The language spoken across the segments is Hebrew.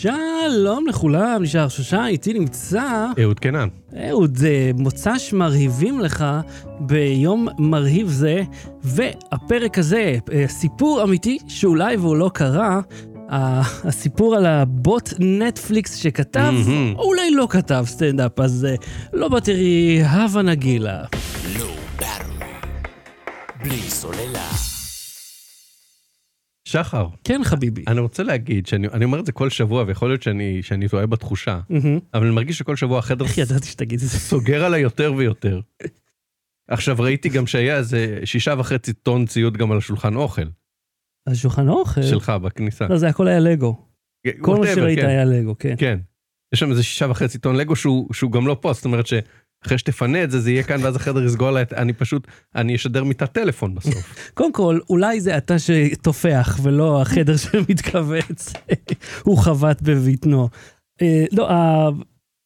שלום לכולם, נשאר שושן, איתי נמצא אהוד קנן. אהוד, אה, מוצ"ש מרהיבים לך ביום מרהיב זה, והפרק הזה, אה, סיפור אמיתי שאולי והוא לא קרה, הסיפור על הבוט נטפליקס שכתב, מהמם. או אולי לא כתב סטנדאפ, אז אה, לא בתראי, הווה נגילה. בלי סוללה. שחר, כן, חביבי. אני רוצה להגיד שאני אני אומר את זה כל שבוע, ויכול להיות שאני שאני טועה בתחושה, מהמם. אבל אני מרגיש שכל שבוע החדר איך ידעתי שתגיד את זה? סוגר עליי יותר ויותר. עכשיו ראיתי גם שהיה איזה שישה וחצי טון ציוד גם על השולחן אוכל על שולחן האוכל? שלך בכניסה. לא, זה הכל היה לגו. כל מה שראית כן, היה לגו, כן. כן. יש שם איזה שישה וחצי טון לגו שהוא שהוא גם לא פה, זאת אומרת שאחרי שתפנה את זה זה יהיה כאן ואז החדר יסגור עליי, אני פשוט, אני אשדר מיטת טלפון בסוף. קודם כל, אולי זה אתה שטופח ולא החדר שמתכווץ, הוא חבט בבטנו. אה, לא,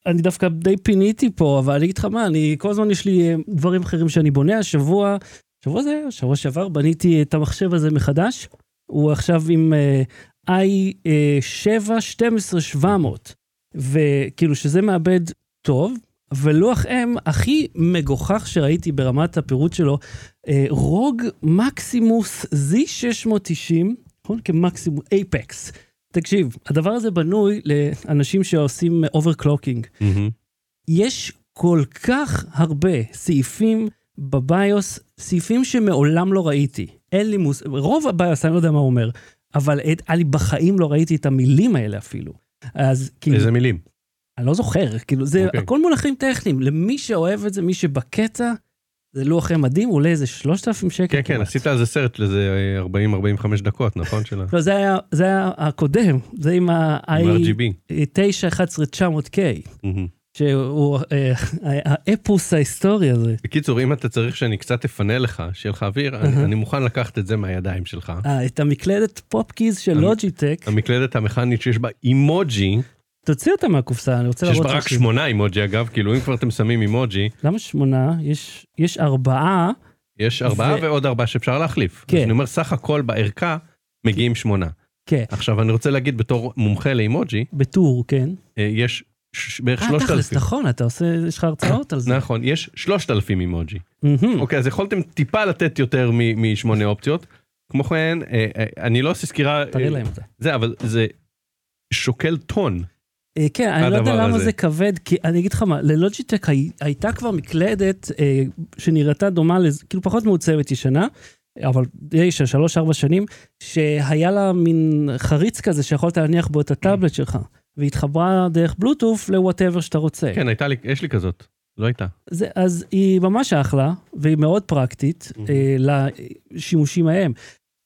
אני דווקא די פיניתי פה, אבל אני אגיד לך מה, אני, כל הזמן יש לי אה, דברים אחרים שאני בונה. השבוע, שבוע זה, שבוע שעבר, בניתי את המחשב הזה מחדש. הוא עכשיו עם אה, i7 12700, וכאילו שזה מעבד טוב, ולוח אם, הכי מגוחך שראיתי ברמת הפירוט שלו, אה, ROG Maximus Z690, נכון? Maximus Apex. תקשיב, הדבר הזה בנוי לאנשים שעושים overclocking. מהמם. יש כל כך הרבה סעיפים ב BIOS, סעיפים שמעולם לא ראיתי. אין לי מוס... רוב ה BIOS, אני לא יודע מה הוא אומר, אבל את, אני בחיים לא ראיתי את המילים האלה אפילו. אז כאילו, איזה מילים. אני לא זוכר, כאילו, זה אוקיי. הכל מונחים טכניים. למי שאוהב את זה, מי שבקטע, זה לוח אם מדהים, הוא עולה איזה 3,000 שקל. כן כן. עשית על זה סרט לזה 40-45 דקות נכון? של לא, זה היה, זה היה הקודם, זה עם עם RGB. ה-i9-11-900K, מהמם. שהוא אה, האפוס ההיסטורי הזה. בקיצור, אם אתה צריך שאני קצת אפנה לך, שיהיה לך אוויר, אני, מוכן לקחת את זה מהידיים שלך. אה, את המקלדת פופקיז של לוג'יטק, המקלדת המכנית שיש בה אימוג'י, תוציא אותה מהקופסה, אני רוצה להראות בה רק. שמונה אימוג'י אגב, כאילו אם כבר אתם שמים אימוג'י, למה שמונה? יש, יש ארבעה, יש ארבעה ו- ועוד ארבעה שאפשר להחליף. כן. אז אני אומר, סך הכל בערכה מגיעים שמונה. כן, עכשיו אני רוצה להגיד בתור מומחה לאימוג'י, בטור, כן. אה, יש בערך אה, שלושת תכלס. נכון, אתה עושה, יש לך הרצאות על זה. נכון, יש שלושת אלפים אימוג'י. מהמם. אוקיי, אז יכולתם טיפה לתת יותר משמונה אופציות. כמו כן, אה, אה, אני לא עושה סקירה, תראה אה, להם את זה. זה, אבל זה שוקל טון. אה, כן, אני לא יודע למה הזה. זה כבד, כי אני אגיד לך מה, ללוג'יטק הי- הייתה כבר מקלדת אה, שנראתה דומה, לז- כאילו פחות מעוצבת ישנה, אבל די של שלוש-ארבע שנים, שהיה לה מין חריץ כזה שיכולת להניח בו את הטאבלט שלך, והתחברה דרך בלוטוף לוואטאבר שאתה רוצה. כן, הייתה לי, יש לי כזאת. לא הייתה. זה, אז היא ממש אחלה, והיא מאוד פרקטית אה, לשימושים ההם.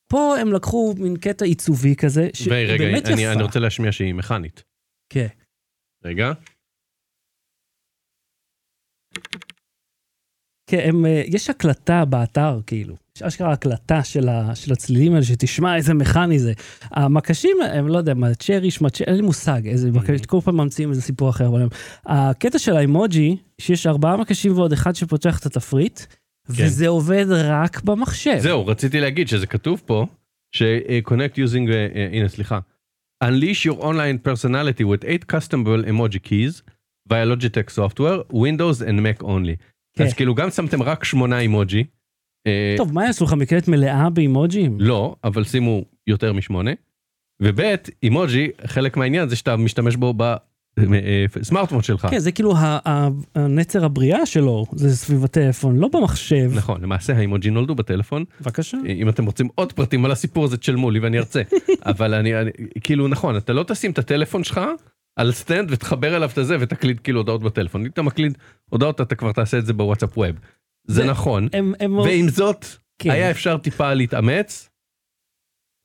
פה הם לקחו מין קטע עיצובי כזה, שבאמת אני, יפה. אני רוצה להשמיע שהיא מכנית. כן. רגע. כן, הם, אה, יש הקלטה באתר, כאילו. יש אשכרה הקלטה של, ה, של הצלילים האלה, שתשמע איזה מכני זה. המקשים, הם לא יודע מה, צ'ריש, מה, אין לי מושג, איזה מקש, כל פעם ממציאים איזה סיפור אחר. אבל הם, הקטע של האימוג'י, שיש ארבעה מקשים ועוד אחד שפותח את התפריט, וזה עובד רק במחשב. זהו, רציתי להגיד שזה כתוב פה, ש-connect using, אה, אה, הנה סליחה, unleash your online personality with 8 customable emoji keys via Logitech software, Windows and Mac only. כן. אז כאילו גם שמתם רק שמונה אימוג'י. אה, טוב, מה יעשו לך, מקלדת מלאה באימוג'ים? לא, אבל שימו יותר משמונה. וב' אימוג'י, חלק מהעניין זה שאתה משתמש בו בסמארטפון שלך. כן, זה כאילו הנזר הבריאה שלו, זה סביב הטלפון, לא במחשב. נכון, למעשה האימוג'י נולדו בטלפון. בבקשה. אם אתם רוצים עוד פרטים על הסיפור הזה תשלמו לי ואני ארצה. אבל אני, אני, כאילו נכון, אתה לא תשים את הטלפון שלך על stand ותחבר אליו את הזה ותקליד כאילו הודעות בטלפון. אם אתה מקליד הודעות אתה כבר תעשה את זה ב WhatsApp Web. זה זה- נכון, הם, הם... ועם זאת כן. היה אפשר טיפה להתאמץ.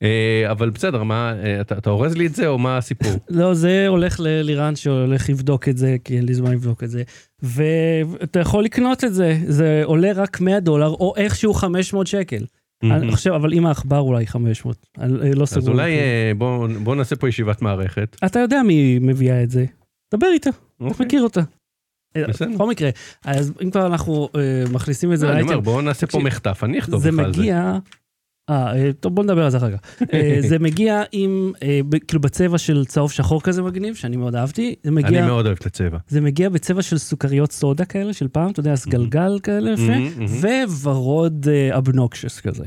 אה, אבל בסדר, מה, אה, אתה אתה אורז לי את זה או מה הסיפור? לא, זה הולך ללירן שהולך לבדוק את זה, כי אין לי זמן לבדוק את זה. ואתה יכול לקנות את זה, זה עולה רק 100 דולר, או איכשהו 500 שקל. אני חושב, אבל עם העכבר אולי 500. אני לא סגור. אז אולי על זה. אה, בוא בוא נעשה פה ישיבת מערכת. אתה יודע מי מביאה את זה. דבר איתה, אתה אוקיי. מכיר אותה. אה, בסדר. בכל מקרה, אז אם כבר אנחנו אה, מכניסים את זה אני אומר לאייטם, בוא נעשה פה מחטף, אני אכתוב זה לך על זה. מגיע אה, אה, טוב, בוא נדבר על זה אחר כך. אה, זה מגיע עם, אה, כאילו בצבע של צהוב שחור כזה מגניב, שאני מאוד אהבתי. זה אני מגיע, מאוד אוהב את הצבע. זה מגיע בצבע של סוכריות סודה כאלה של פעם, אתה יודע, סגלגל כאלה יפה. וורוד אבנוקשס כזה.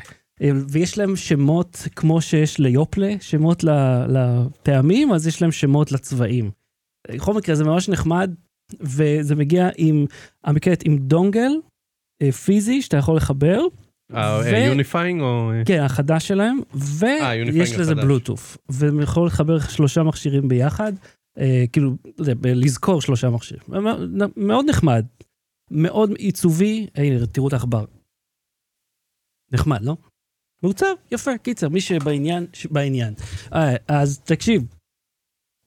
ויש להם שמות, כמו שיש ליופלה, שמות לטעמים, אז יש להם שמות לצבעים. בכל מקרה, זה ממש נחמד, וזה מגיע עם, המקלט עם dongle פיזי שאתה יכול לחבר, ו- Unifying או... אה, כן, החדש שלהם, ויש לזה. בלוטוף. והם יכולים לחבר שלושה מכשירים ביחד, אה, כאילו, לזכור שלושה מכשירים. מאוד- נחמד, מאוד עיצובי, הנה, תראו את העכבר. נחמד, לא? מעוצב, יפה, קיצר, מי שבעניין, בעניין. אה, אז תקשיב,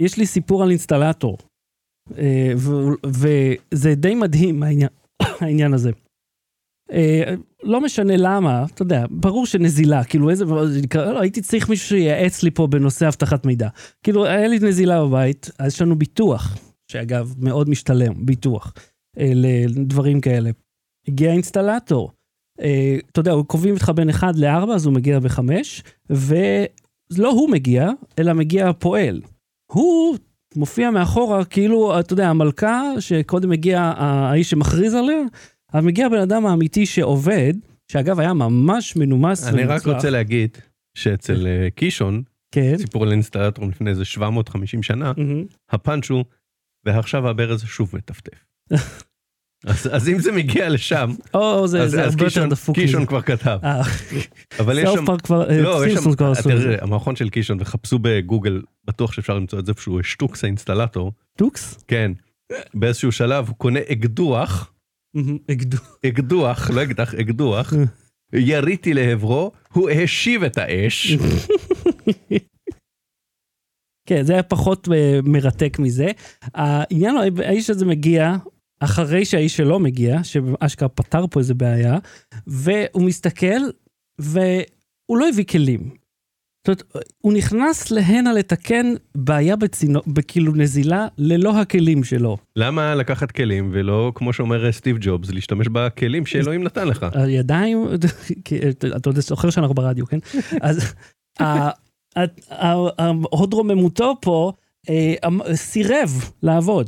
יש לי סיפור על אינסטלטור, אה, וזה די מדהים העניין הזה. אה, לא משנה למה, אתה יודע, ברור שנזילה, כאילו איזה, לא, הייתי צריך מישהו שייעץ לי פה בנושא אבטחת מידע. כאילו, היה לי נזילה בבית, אז יש לנו ביטוח, שאגב, מאוד משתלם, ביטוח, אה, לדברים כאלה. הגיע אינסטלטור, אה, אתה יודע, קובעים אותך בין 1 ל-4, אז הוא מגיע ב-5, ולא הוא מגיע, אלא מגיע הפועל. הוא מופיע מאחורה, כאילו, אתה יודע, המלכה, שקודם הגיע האיש שמכריז עליה, אבל מגיע הבן אדם האמיתי שעובד, שאגב היה ממש מנומס אני רק. רוצה להגיד שאצל אה, קישון, כן. סיפור על אינסטלטור לפני איזה 750 שנה. הפאנץ' הוא, ועכשיו הברז שוב מטפטף. אז אז אם זה מגיע לשם, או, זה אז זה אז קישון-. קישון. כבר כתב. אה, אבל יש שם... כבר, אה, לא, יש שם, כבר עשו את זה. תראה, המכון של קישון, וחפשו בגוגל, בטוח שאפשר למצוא את זה איפשהו, שטוקס האינסטלטור, טוקס? כן, באיזשהו שלב הוא קונה אקדוח. אקדוח, לא אקדח, אקדוח, יריתי לעברו, הוא השיב את האש, כן, זה היה פחות אה, מרתק מזה. העניין הוא, האיש הזה מגיע אחרי שהאיש שלו מגיע, שאשכרה פתר פה איזה בעיה, והוא מסתכל, והוא לא הביא כלים. זאת אומרת, הוא נכנס להנה לתקן בעיה בצינו, בכאילו נזילה ללא הכלים שלו. למה לקחת כלים ולא, כמו שאומר סטיב ג'ובס, להשתמש בכלים שאלוהים נתן לך? הידיים, אתה יודע, זוכר שאנחנו ברדיו, כן? אז ה- ה- ה- ההוד רוממותו פה אה, אמ- סירב לעבוד.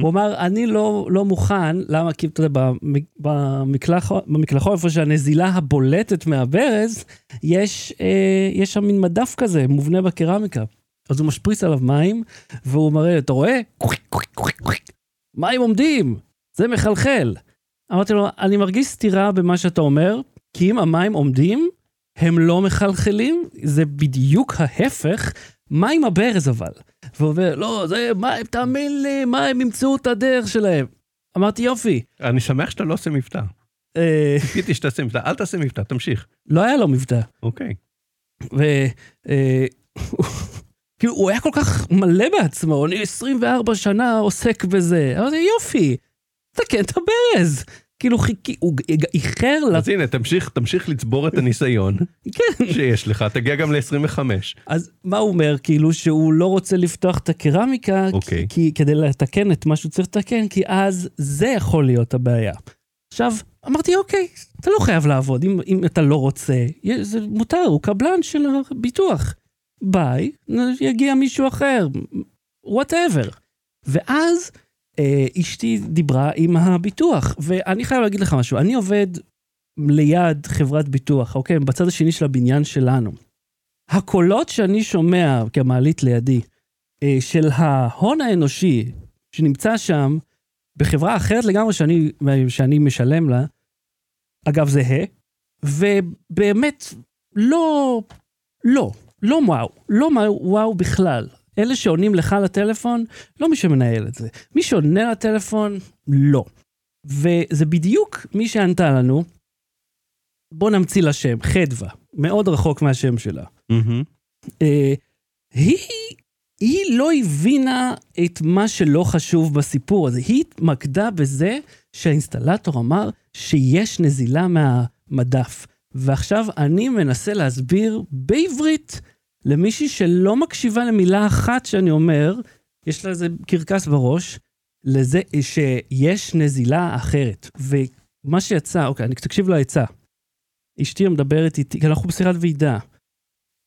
הוא אמר, אני לא, לא מוכן, למה? כי אתה יודע, במ- במקלחו- במקלחו, איפה שהנזילה הבולטת מהברז, יש, אה, יש שם מין מדף כזה, מובנה בקרמיקה. אז הוא משפריץ עליו מים, והוא מראה, אתה רואה? מים עומדים, זה מחלחל. אמרתי לו, אני מרגיש סתירה במה שאתה אומר, כי אם המים עומדים, הם לא מחלחלים, זה בדיוק ההפך. מה עם הברז אבל? והוא אומר, לא, זה מים, תאמין לי, מים ימצאו את הדרך שלהם. אמרתי, יופי. אני שמח שאתה לא עושה מבטא. אה, ציפיתי שתעשה מבטא, אל תעשה מבטא, תמשיך. לא היה לו מבטא. אוקיי. ו... אה, כאילו, הוא היה כל כך מלא בעצמו, אני 24 שנה עוסק בזה. אמרתי, יופי, תקן את הברז. כאילו, חיכי, הוא איחר ל... אז הנה, תמשיך, תמשיך לצבור את הניסיון כן. שיש לך, תגיע גם ל-25. אז מה הוא אומר? כאילו שהוא לא רוצה לפתוח את הקרמיקה, אוקיי. כי, כדי לתקן את מה שהוא צריך לתקן, כי אז זה יכול להיות הבעיה. עכשיו, אמרתי, אוקיי, אתה לא חייב לעבוד אם, אם אתה לא רוצה, זה מותר, הוא קבלן של הביטוח. ביי, יגיע מישהו אחר, whatever. ואז אשתי דיברה עם הביטוח, ואני חייב להגיד לך משהו, אני עובד ליד חברת ביטוח, אוקיי? בצד השני של הבניין שלנו. הקולות שאני שומע במעלית לידי, אה, של ההון האנושי שנמצא שם, בחברה אחרת לגמרי שאני, שאני משלם לה, אגב זהה, ובאמת לא, לא, לא וואו, לא וואו בכלל. אלה שעונים לך לטלפון, לא מי שמנהל את זה. מי שעונה לטלפון, לא. וזה בדיוק מי שענתה לנו, בוא נמציא לה שם, חדווה, מאוד רחוק מהשם שלה. מהמם. אה, היא, היא לא הבינה את מה שלא חשוב בסיפור הזה. היא התמקדה בזה שהאינסטלטור אמר שיש נזילה מהמדף. ועכשיו אני מנסה להסביר בעברית למישהי שלא מקשיבה למילה אחת שאני אומר, יש לה איזה קרקס בראש, לזה שיש נזילה אחרת. ומה שיצא, אוקיי, אני תקשיב לעצה. אשתי מדברת איתי, כי אנחנו בשיחת ועידה.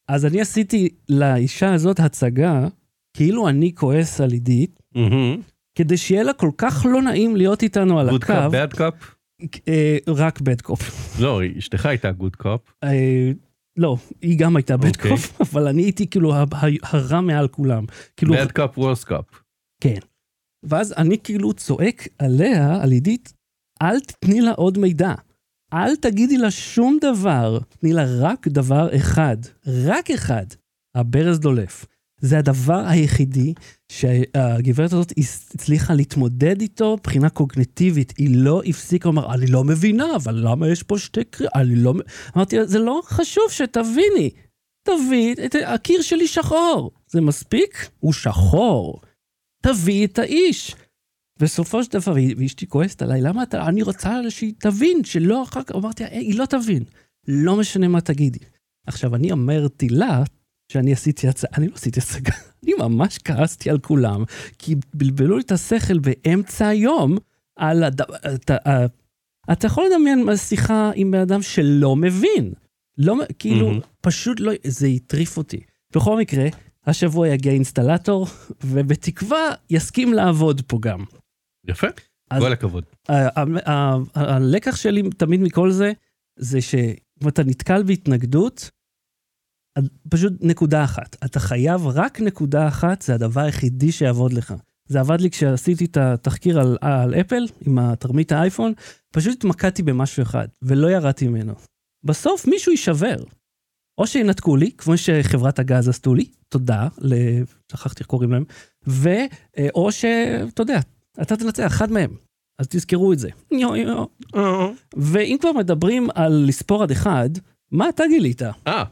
אז אני עשיתי לאישה הזאת הצגה, כאילו אני כועס על עידית, מהמם. כדי שיהיה לה כל כך לא נעים להיות איתנו על good הקו, cop, bad cop? רק bad cop. לא, אשתך הייתה good cop. לא, היא גם הייתה bad אוקיי. cop, אבל אני הייתי כאילו הרע מעל כולם. כאילו, בד קאפ, וורס קאפ. כן. ואז אני כאילו צועק עליה, על עידית, אל תתני לה עוד מידע. אל תגידי לה שום דבר, תני לה רק דבר אחד, רק אחד, הברז דולף. זה הדבר היחידי שהגברת הזאת הצליחה להתמודד איתו מבחינה קוגנטיבית. היא לא הפסיקה לומר, אני לא מבינה, אבל למה יש פה שתי קריאות? אני לא... מ-" אמרתי זה לא חשוב שתביני. תביא, את הקיר שלי שחור. זה מספיק? הוא שחור. תביא את האיש. בסופו של דבר, ואשתי כועסת עליי, למה אתה, אני רוצה שהיא תבין, שלא אחר כך, אמרתי, "אה, היא לא תבין. לא משנה מה תגידי. עכשיו, אני אמרתי לה, שאני עשיתי הצגה, אני לא עשיתי הצגה, אני ממש כעסתי על כולם, כי בלבלו לי את השכל באמצע היום על הד... אתה, ה- אתה יכול לדמיין שיחה עם בן אדם שלא מבין. לא, כאילו, מהמם. פשוט לא, זה הטריף אותי. בכל מקרה, השבוע יגיע אינסטלטור, ובתקווה יסכים לעבוד פה גם. יפה, אז- כל הכבוד. הלקח שלי תמיד מכל זה, זה שאם אתה נתקל בהתנגדות, פשוט נקודה אחת. אתה חייב רק נקודה אחת, זה הדבר היחידי שיעבוד לך. זה עבד לי כשעשיתי את התחקיר על, על אפל, עם התרמית האייפון, פשוט התמקדתי במשהו אחד, ולא ירדתי ממנו. בסוף מישהו יישבר. או שינתקו לי, כמו שחברת הגז עשו לי, תודה, ל... שכחתי איך קוראים להם, ו... אה, או שאתה יודע, אתה תנצח, אחד מהם. אז תזכרו את זה. יו, יו. ואם כבר מדברים על לספור עד אחד, מה אתה גילית? אה,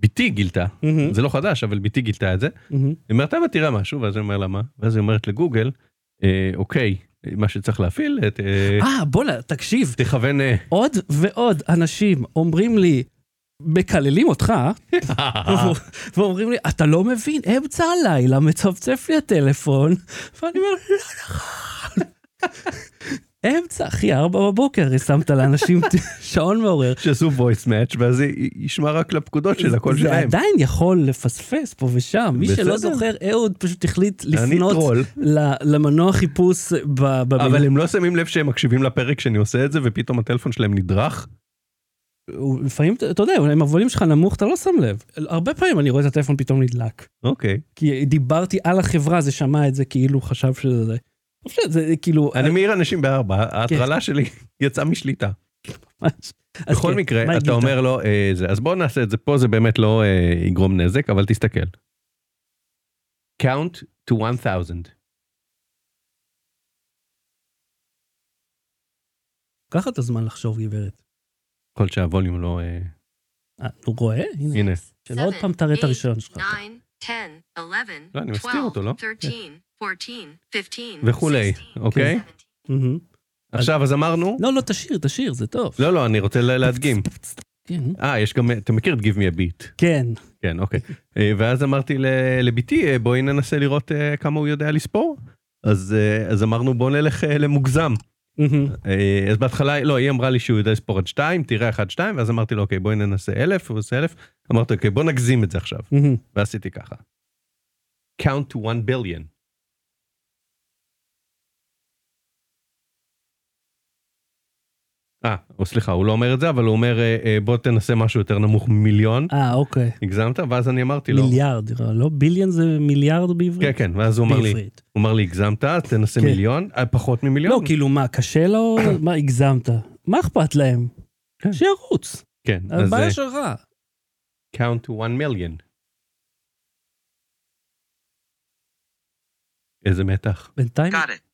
בתי גילתה, מהמם, זה לא חדש, אבל בתי גילתה את זה. מהמם. היא אומרת, אבל תראה משהו, ואז אני אומר לה מה? ואז היא אומרת לגוגל, "אה, אוקיי, מה שצריך להפעיל, את, אה, אה, בוא'נה, תקשיב, תכוון... אה, עוד ועוד אנשים אומרים לי, מקללים אותך, ואומרים לי, אתה לא מבין, אמצע הלילה מצפצף לי הטלפון, ואני אומר, לא נכון. אמצע, אחי, ארבע בבוקר, שמת לאנשים שעון מעורר. שעשו voice match, ואז היא ישמע רק לפקודות של הקול זה שלהם. עדיין יכול לפספס פה ושם. מי שלא. זוכר, אהוד פשוט החליט לפנות למנוע חיפוש. אבל הם לא שמים לב שהם מקשיבים לפרק כשאני עושה את זה, ופתאום הטלפון שלהם נדרך. לפעמים, אתה יודע, אם הווליום שלך נמוך, אתה לא שם לב. הרבה פעמים אני רואה את הטלפון פתאום נדלק. אוקיי. כי דיברתי על החברה, זה שמע את זה כאילו חשב שזה זה. כאילו... אני מעיר אנשים בארבע, ההטרלה שלי יצאה משליטה. בכל כן, מקרה, אתה? אומר לו, אה, זה, אז בוא נעשה את זה פה, זה באמת לא אה, יגרום נזק, אבל תסתכל. count to 1000. קח את הזמן לחשוב, גברת. כל שהווליום לא... אה, אה, הוא רואה? הנה. שלא עוד פעם תראה את הראשון שלך. 9, 10, 11, לא, אני מסתיר אותו, לא? 13, 14, 15, וכולי, 16, אוקיי? 17. מהמם. עכשיו, אז אמרנו... לא, לא, תשאיר, תשאיר, זה טוב. לא, לא, אני רוצה לה- להדגים. כן. אה, יש גם... אתה מכיר את Give me a beat. כן. כן, אוקיי. אה, ואז אמרתי ל- לבתי, אה, בואי ננסה לראות אה, כמה הוא יודע לספור. אז אז אמרנו, בוא נלך למוגזם. אז בהתחלה, לא, היא אמרה לי שהוא יודע לספור עד 2, תראה 1, 2, ואז אמרתי לו, אוקיי, בואי ננסה 1,000, הוא עושה 1,000. אמרתי, אוקיי, בוא נגזים את זה עכשיו. ועשיתי ככה. count to 1 billion. אה, או סליחה, הוא לא אומר את זה, אבל הוא אומר, אה, אה, בוא תנסה משהו יותר נמוך ממיליון. אה, אוקיי. הגזמת? ואז אני אמרתי לו, מיליארד, לא ביליון זה מיליארד בעברית? כן, כן, ואז הוא אמר לי. הוא אמר לי, הגזמת, תנסה כן. מיליון, אה, פחות ממיליון. לא, כאילו מה, קשה לו? מה, הגזמת? מה אכפת להם? כן. שירוץ. כן, אז הבעיה אה, שלך. count to 1 million. איזה מתח. בינתיים, Got it.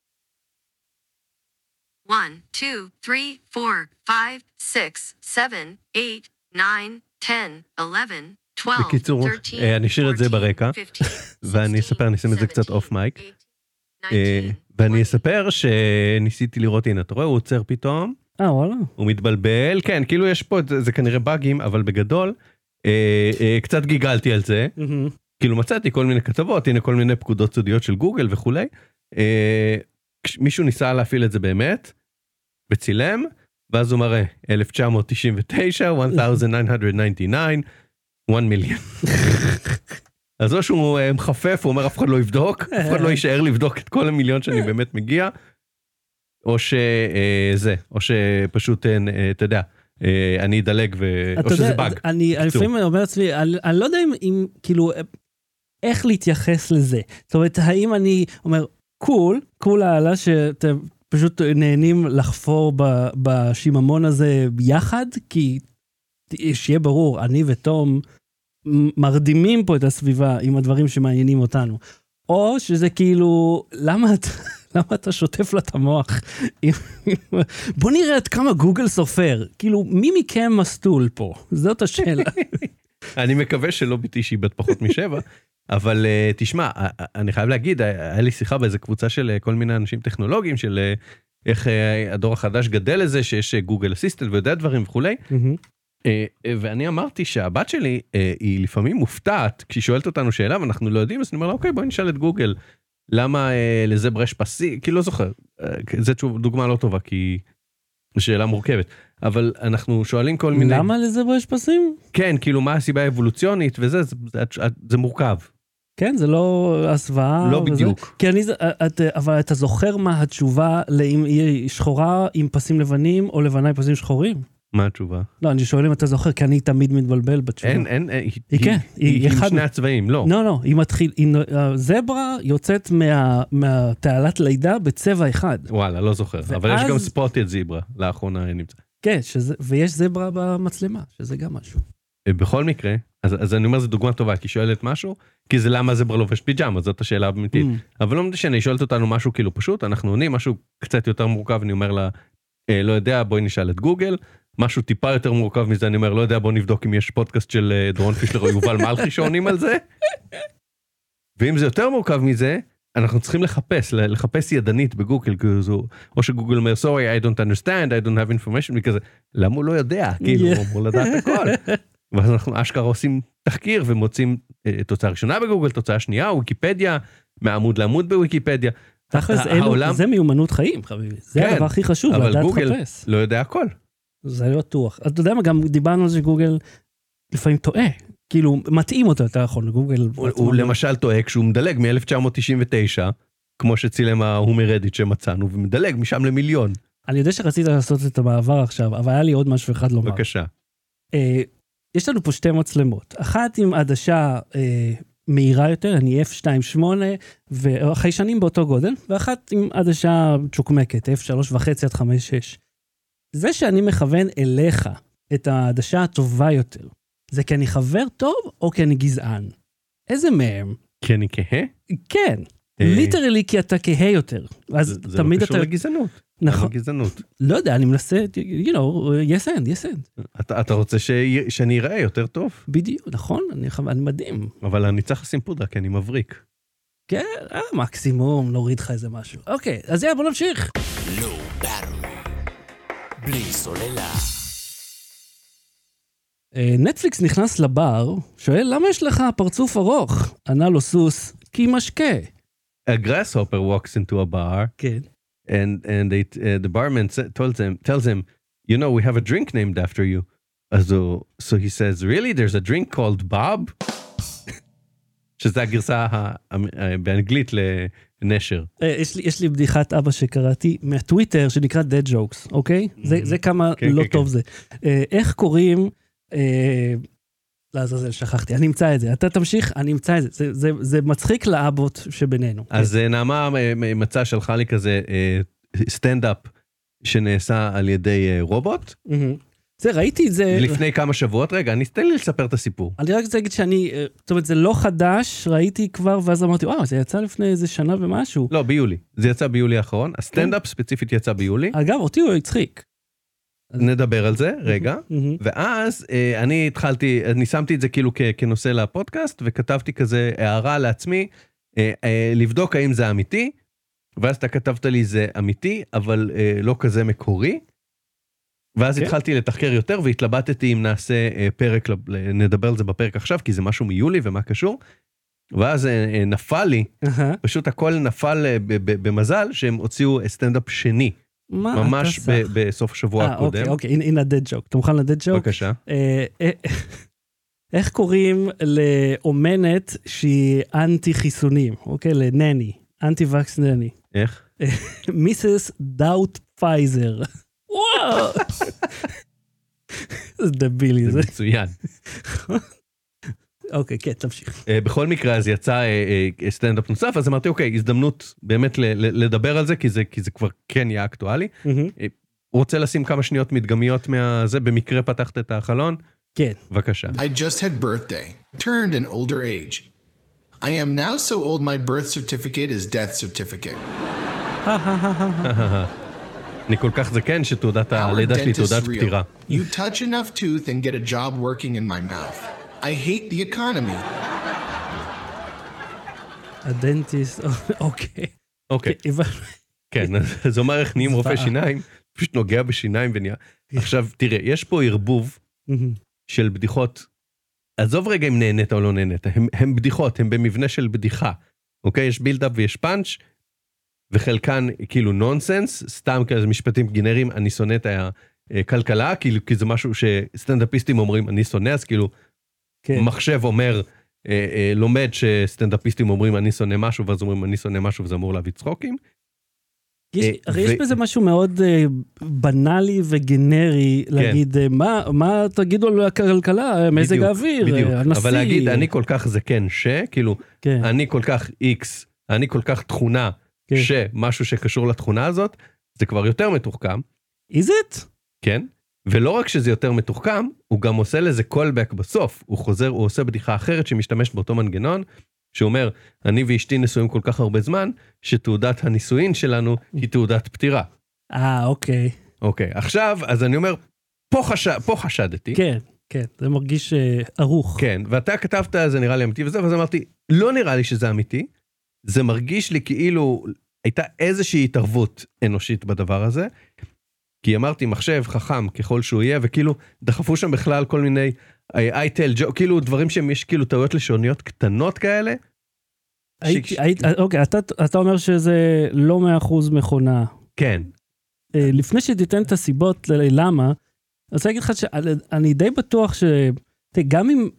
1, 2, 3, 4, 5, 6, 7, 8, 9, 10, 11, 12, בקיצור, 13, אה, אני אשאיר את זה 14, ברקע, 15, ואני אספר, אני אשים את זה קצת 17, אוף מייק. 18, אה, 19, ואני 20. אספר שניסיתי לראות, הנה, אתה רואה, הוא עוצר פתאום, אה, וואלה. הוא מתבלבל, כן, כאילו יש פה, זה, זה כנראה באגים, אבל בגדול, אה, אה, קצת גיגלתי על זה, מהמם. כאילו מצאתי כל מיני כתבות, הנה כל מיני פקודות סודיות של גוגל וכולי. אה, מישהו ניסה להפעיל את זה באמת, וצילם, ואז הוא מראה 1999, 1999, 1 מיליון. אז או שהוא אה, מחפף, הוא אומר אף אחד לא יבדוק, אף אחד לא יישאר לבדוק את כל המיליון שאני באמת מגיע, או שזה, או שפשוט, אה, אה, אתה יודע, אה, אני אדלג, ו... או שזה באג. אני. לפעמים אומר לעצמי, אני, לא יודע אם, אם כאילו, איך להתייחס לזה. זאת אומרת, האם אני אומר, קול, קול העלה שאתם פשוט נהנים לחפור בשיממון הזה יחד, כי שיהיה ברור, אני ותום מרדימים פה את הסביבה עם הדברים שמעניינים אותנו. או שזה כאילו, למה אתה, למה אתה שוטף לה את המוח? בוא נראה עד כמה גוגל סופר. כאילו, מי מכם מסטול פה? זאת השאלה. אני מקווה שלא ביתי שהיא בת פחות משבע, אבל uh, תשמע, uh, uh, אני חייב להגיד, היה לי שיחה באיזה קבוצה של כל מיני אנשים טכנולוגיים, של איך uh, הדור החדש גדל לזה, שיש גוגל אסיסטנט ויודע דברים וכולי, ואני אמרתי שהבת שלי, היא לפעמים מופתעת, כשהיא שואלת אותנו שאלה ואנחנו לא יודעים, אז אני אומר לה, אוקיי, בואי נשאל את גוגל, למה לזברה יש פסי, כאילו לא זוכר, זה דוגמה לא טובה, כי שאלה מורכבת, אבל אנחנו שואלים כל מיני... למה לזה יש פסים? כן, כאילו מה הסיבה האבולוציונית וזה, זה, זה, זה, זה מורכב. כן, זה לא הסוואה. לא וזה. בדיוק. כי אני, זה- את, אבל אתה זוכר מה התשובה לאם היא שחורה עם פסים לבנים או לבנה עם פסים שחורים? מה התשובה? לא, אני שואל אם אתה זוכר, כי אני תמיד מתבלבל בתשובה. אין, אין, אין, היא כן, היא- היא, היא עם אחד- שני הצבעים, לא. לא, לא, היא מתחיל, היא, הזברה יוצאת מה, מהתעלת לידה בצבע אחד. וואלה, לא זוכר. אבל יש ואז- גם ספוטד זיברה, לאחרונה נמצא. כן, שזה, ויש זברה במצלמה, שזה גם משהו. בכל מקרה, אז, אז אני אומר זו דוגמה טובה, כי שואלת משהו, כי זה למה זברה לובש פיג'מה, זאת השאלה האמיתית. Mm. אבל לא משנה, היא שואלת אותנו משהו כאילו פשוט, אנחנו עונים משהו קצת יותר מורכב, אני אומר לה, אה, לא יודע, בואי נשאל את גוגל. משהו טיפה יותר מורכב מזה, אני אומר, לא יודע, בוא נבדוק אם יש פודקאסט של אה, דורון פישלר או יובל מלכי שעונים על זה. ואם זה יותר מורכב מזה, אנחנו צריכים לחפש, לחפש ידנית בגוגל, כאילו, או שגוגל אומר, sorry, I don't understand, I don't have information, וכזה, למה הוא לא יודע? כאילו, הוא אמור לדעת הכל. ואז אנחנו אשכרה עושים תחקיר ומוצאים אה, תוצאה ראשונה בגוגל, תוצאה שנייה, ויקיפדיה, מעמוד לעמוד בוויקיפדיה. תכלס, העולם- זה מיומנות חיים, חביבי. זה כן, הדבר הכי חשוב, אבל לדעת גוגל לחפש. לא יודע הכל. זה לא בטוח. אתה יודע מה, גם דיברנו על זה שגוגל לפעמים טועה. כאילו, מתאים אותו יותר נכון, גוגל. הוא, הוא לא- למשל טועה כשהוא מדלג מ-1999, כמו שצילם ההוא מרדיט שמצאנו, ומדלג משם למיליון. אני יודע שרצית לעשות את המעבר עכשיו, אבל היה לי עוד משהו אחד לומר. בבקשה. אה, יש לנו פה שתי מצלמות, אחת עם עדשה אה, מהירה יותר, אני f2.8 והחיישנים באותו גודל, ואחת עם עדשה צ'וקמקת, f3.5 עד 5.6. זה שאני מכוון אליך את העדשה הטובה יותר, זה כי אני חבר טוב או כי אני גזען? איזה מהם? כי אני כהה? כן, אה, ליטרלי כי אתה כהה יותר. אז זה, זה תמיד לא קשור אתה... לגזענות. נכון, גזענות. לא יודע, אני מנסה, you know, yes and, yes and. אתה, אתה רוצה ש... שאני אראה יותר טוב, בדיוק, נכון, אני, אני מדהים. אבל אני צריך לשים פודרה כי אני מבריק. כן, אה, מקסימום, נוריד לך איזה משהו. אוקיי, אז יאללה, בוא נמשיך. Battery. בלי סוללה. אה, נטפליקס נכנס לבר, שואל, למה יש לך פרצוף ארוך? ענה לו סוס, כי משקה. A grasshopper walks into a bar כן. And, and they, uh, the barman sa- tells him, tells him, you know, we have a drink named after you. הוא, so he says, really? There's a drink called Bob? שזה הגרסה באנגלית לנשר. אה, יש לי, יש לי בדיחת אבא שקראתי מהטוויטר, שנקרא dead jokes, אוקיי? זה, זה כמה כן, לא כן, טוב כן. זה. אה, איך קוראים... אה, לעזאזל, שכחתי, אני אמצא את זה. אתה תמשיך, אני אמצא את זה. זה, זה, זה מצחיק לאבות שבינינו. אז אה, נעמה אה, מ- מצאה שלחה לי כזה אה, סטנדאפ שנעשה על ידי אה, רובוט מהמם. זה, ראיתי את זה... לפני כמה שבועות. רגע, אני תן לי לספר את הסיפור. אני רק רוצה להגיד שאני, אה, זאת אומרת, זה לא חדש, ראיתי כבר, ואז אמרתי, וואו, זה יצא לפני איזה שנה ומשהו. לא, ביולי. זה יצא ביולי האחרון. הסטנדאפ ספציפית יצא ביולי. אגב, אותי הוא הצחיק. נדבר על זה רגע. ואז אה, אני התחלתי, אני שמתי את זה כאילו כ- כנושא לפודקאסט, וכתבתי כזה הערה לעצמי, אה, אה, לבדוק האם זה אמיתי, ואז אתה כתבת לי זה אמיתי, אבל אה, לא כזה מקורי. ואז כן. התחלתי לתחקר יותר והתלבטתי אם נעשה אה, פרק, נדבר על זה בפרק עכשיו, כי זה משהו מיולי ומה קשור. ואז אה, אה, נפל לי, אהה. פשוט הכל נפל אה, ב- ב- במזל שהם הוציאו סטנדאפ שני מה ממש? ב- בסוף השבוע אה, הקודם. אוקיי, אוקיי, הנה הנה ה-dad joke. אתה מוכן ל-dad joke? בבקשה. אה, אה, איך קוראים לאומנת שהיא אנטי חיסונים, אוקיי? ל nanny, anti-vax nanny. איך? Mrs. Doubtpfizer. וואו. זה דבילי זה זה. מצוין. אוקיי, כן, תמשיך. אה, בכל מקרה אז יצא אה, אה, סטנדאפ נוסף אז אמרתי אוקיי הזדמנות באמת ל- ל- לדבר על זה כי זה כי זה כבר כן יהיה אקטואלי. רוצה לשים כמה שניות מדגמיות מהזה במקרה פתחת את החלון כן. בבקשה. I just had birthday, turned an older age. I am now so old my birth certificate is death certificate. אני כל כך זקן שתעודת הלידה שלי תעודת. פטירה. You touch enough tooth and get a job working in my mouth. I hate the economy. הדנטיסט, אוקיי. אוקיי. כן, זה אומר איך נהיים רופא. שיניים, פשוט נוגע בשיניים ונהיה. עכשיו תראה, יש פה ערבוב. של בדיחות, עזוב רגע אם נהנית או לא נהנית, הם, הם בדיחות, הם במבנה של בדיחה, אוקיי? יש בילדאפ ויש פאנץ', וחלקן כאילו נונסנס, סתם כזה משפטים גנריים, אני שונא את הכלכלה, כאילו, כי זה משהו שסטנדאפיסטים אומרים, אני שונא, אז כאילו, כן. מחשב אומר, אה, אה, לומד שסטנדאפיסטים אומרים אני שונא משהו, ואז אומרים אני שונא משהו, וזה אמור להביא צחוקים. יש, אה, הרי יש ו- בזה משהו מאוד אה, בנאלי וגנרי להגיד אה, מה, מה תגידו על הכלכלה, מזג בדיוק, האוויר, בדיוק. אה, הנשיא. אבל להגיד אני כל כך זקן ש, כאילו, כן, אני כל כך איקס, אני כל כך תכונה, כן. שמשהו שקשור לתכונה הזאת, זה כבר יותר מתוחכם, is it? כן? ולא רק שזה יותר מתוחכם, הוא גם עושה לזה callback בסוף. הוא חוזר, הוא עושה בדיחה אחרת שמשתמשת באותו מנגנון, שאומר, אני ואשתי נשואים כל כך הרבה זמן, שתעודת הנישואין שלנו היא תעודת פטירה. אה, אוקיי. אוקיי, עכשיו, אז אני אומר, פה, חש... פה חשדתי. כן, כן, זה מרגיש אה, ערוך. כן, ואתה כתבת, זה נראה לי אמיתי וזה, ואז אמרתי, לא נראה לי שזה אמיתי, זה מרגיש לי כאילו הייתה איזושהי התערבות אנושית בדבר הזה, כי אמרתי, מחשב חכם ככל שהוא יהיה, וכאילו דחפו שם בכלל כל מיני אה, tell joke, כאילו דברים שהם יש כאילו טעויות לשוניות קטנות כאלה. הייתי, ש- היית, אוקיי, אתה, אתה אומר שזה לא מאה אחוז מכונה. כן, אה, לפני שתיתן את הסיבות ל- למה, אני רוצה להגיד לך שאני די בטוח ש... גם אם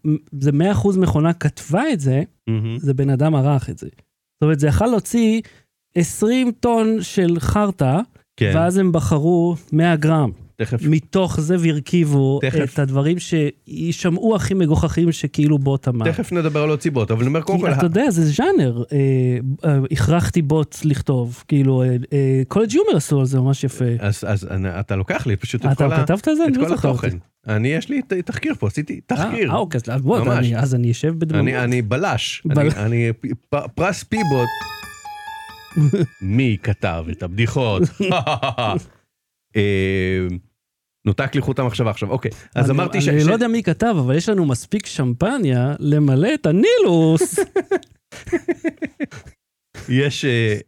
זה מאה אחוז מכונה כתבה את זה, מהמם. זה בן אדם ערך את זה. זאת אומרת, זה יכול להוציא 20 טון של חרטא, כן, ואז הם בחרו 100 גרם. תכף, מתוך זה והרכיבו תכף. את הדברים שיישמעו הכי מגוחכים שכאילו בוט אמר. תכף נדבר על עוד סיבות, אבל אני אומר קודם כל, אתה יודע, זה ז'אנר. אה, אה, הכרחתי בוט לכתוב, כאילו, קולג' יומר עשו על זה ממש יפה. אז, אז אתה לוקח לי פשוט את אתה כל, ה, כתבת? את אני לא כל. התוכן. אני, יש לי ת- תחקיר פה, עשיתי תחקיר. אה, אוקיי, אז בוא, אז אני אשב בדמות. אני, אני בלש, בל- אני, פרס פיבוט. מי כתב את הבדיחות? אה, נותק לי חוט המחשבה עכשיו, אוקיי. אז אני- אמרתי ש... אני ש- לא יודע מי כתב, אבל יש לנו מספיק שמפניה למלא את הנילוס. יש... אה,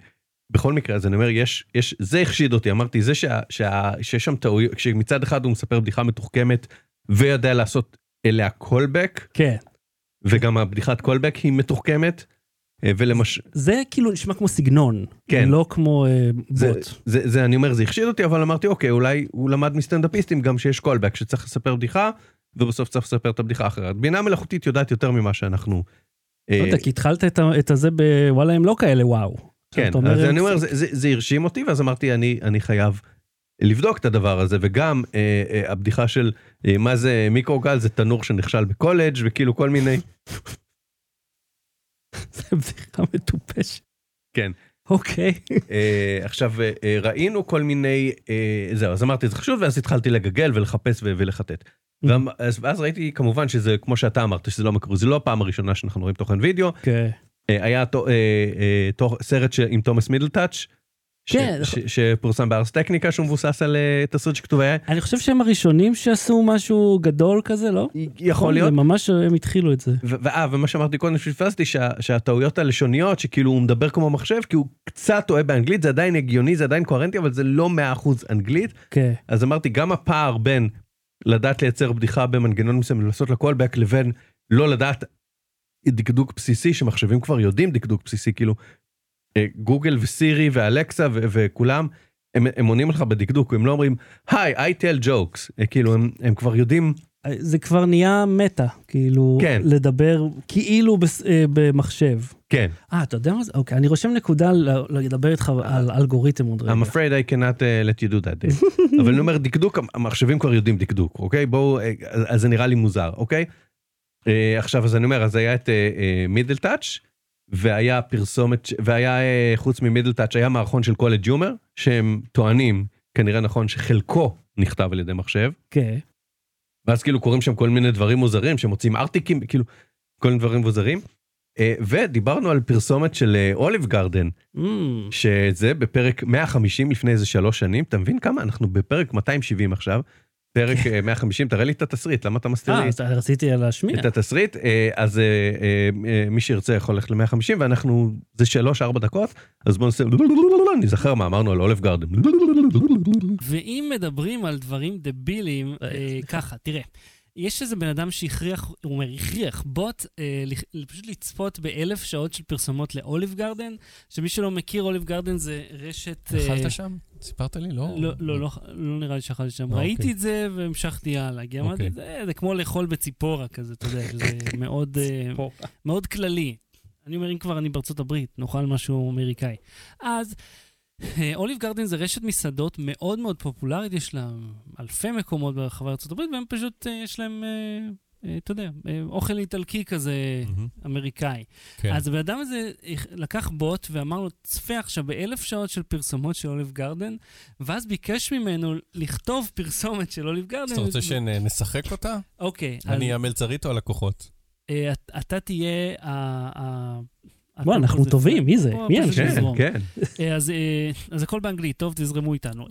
בכל מקרה, אז אני אומר, יש, יש, זה החשיד אותי, אמרתי, זה שה, שה, שיש שם טעויות, כשמצד אחד הוא מספר בדיחה מתוחכמת ויודע לעשות אליה קולבק, כן. וגם הבדיחת קולבק היא מתוחכמת, ולמש... זה כאילו נשמע כמו סגנון. כן. לא כמו אה, זה, בוט. זה, זה, אני אומר, זה החשיד אותי, אבל אמרתי, אוקיי, אולי הוא למד מסטנדאפיסטים גם שיש קולבק, שצריך לספר בדיחה, ובסוף צריך לספר את הבדיחה האחרת. בינה מלאכותית יודעת יותר ממה שאנחנו... לא אה, יודע, כי התחלת את את הזה בוואלה הם לא כאלה וואו. כן, אומר, אז אני אומר, זה, זה, זה הרשים אותי, ואז אמרתי, אני, אני חייב לבדוק את הדבר הזה, וגם אה, אה, הבדיחה של אה, מה זה מיקרוגל, זה תנור שנכשל בקולג' וכאילו כל מיני... זה בדיחה מטופשת. כן. אוקיי. אה, עכשיו, אה, אה, ראינו כל מיני... זהו, אז אמרתי, זה חשוב, ואז התחלתי לגגל ולחפש ולחטט. אז, ואז ראיתי כמובן שזה, כמו שאתה אמרת, שזה לא מקורי, זה לא הפעם הראשונה שאנחנו רואים תוכן וידאו. כן. היה סרט עם תומאס מידלטאץ', כן, ש- שפורסם בארס טכניקה, שהוא מבוסס על אה, תסריט שכתוב היה. אני חושב שהם הראשונים שעשו משהו גדול כזה, לא? יכול להיות. זה ממש הם התחילו את זה. ואה, ומה שאמרתי קודם שפספסתי, שה, שהטעויות הלשוניות, שכאילו הוא מדבר כמו מחשב, כי הוא קצת טועה באנגלית, זה עדיין הגיוני, זה עדיין קוהרנטי, אבל זה לא 100% אנגלית. כן. אז אמרתי, גם הפער בין לדעת לייצר בדיחה במנגנון מסוים ולעשות לה קולבק, לבין לא לדעת דקדוק בסיסי, שמחשבים כבר יודעים דקדוק בסיסי, כאילו אה, גוגל וסירי ואלקסה ו- וכולם, הם, הם עונים לך בדקדוק, הם לא אומרים, היי, I tell jokes. אה, כאילו, הם, הם כבר יודעים, זה כבר נהיה מטה, כאילו, כן. לדבר כאילו בס- אה, במחשב. כן, אה, אתה יודע מה זה? אוקיי, אני רושם נקודה ל- לדבר איתך על אלגוריתם עוד רגע. I'm afraid I cannot uh, let you do that. אבל אני אומר, דקדוק, המחשבים כבר יודעים דקדוק, אוקיי? בואו, אה, אז אז זה נראה לי מוזר, אוקיי? אה, עכשיו, אז אני אומר, אז היה את מידל טאץ', והיה פרסומת, והיה, אה, חוץ ממידל טאץ', היה מערכון של קולג' ג'ומר, שהם טוענים, כנראה נכון, שחלקו נכתב על ידי מחשב, כן. ואז כאילו קורים שם כל מיני דברים מוזרים, שמוצאים ארטיקים, כאילו, כל מיני דברים מוזרים. אה, ודיברנו על פרסומת של אה, אוליב גרדן, Mm. שזה בפרק 150 לפני איזה שלוש שנים, אתה מבין כמה? אנחנו בפרק 270 עכשיו, פרק אה, 150, תראה לי את התסריט, למה אתה מסתיר אה, לי אז רציתי להשמיע. את התסריט? אה, אז אה, אה, אה, מי שירצה יכול ללכת ל-150, ואנחנו, זה שלוש, ארבע דקות, אז בואו נעשה, נזכר מה אמרנו על אולף גרדן. ואם מדברים על דברים דבילים, אה, ככה, תראה. יש איזה בן אדם שהכריח, הוא אומר, הכריח בוט אה, פשוט לצפות באלף שעות של פרסומות לאוליב גרדן, שמי שלא מכיר, אוליב גרדן זה רשת... אה, אכלת שם? סיפרת לי? לא. לא, לא, לא, לא נראה לי שאכלתי שם. אה, ראיתי אוקיי. את זה והמשכתי הלאה. כי אמרתי, אוקיי. זה, זה כמו לאכול בציפורה כזה, אתה יודע, שזה מאוד, אה, מאוד כללי. אני אומר, אם כבר אני בארצות הברית, נאכל משהו אמריקאי. אז אה, אוליב גרדן זה רשת מסעדות מאוד מאוד פופולרית, יש לה אלפי מקומות ברחבי ארצות הברית, והם פשוט, אה, יש להם, אה, אה, אתה יודע, אה, אוכל איטלקי כזה מהמם. אמריקאי. כן. אז הבן אדם הזה הכ- לקח בוט ואמר לו, צפה עכשיו באלף שעות של פרסומות של אוליב גרדן, ואז ביקש ממנו לכתוב פרסומת של אוליב גרדן. אז אתה רוצה שנשחק אותה? אוקיי, אז אני המלצרית או הלקוחות? אה, את- אתה תהיה ה... ה- בוא, אנחנו טובים, מי זה? מי פשוט האנשים? כן. כן. אה, אז, אה, אז הכל באנגלית, טוב, תזרמו איתנו. Uh,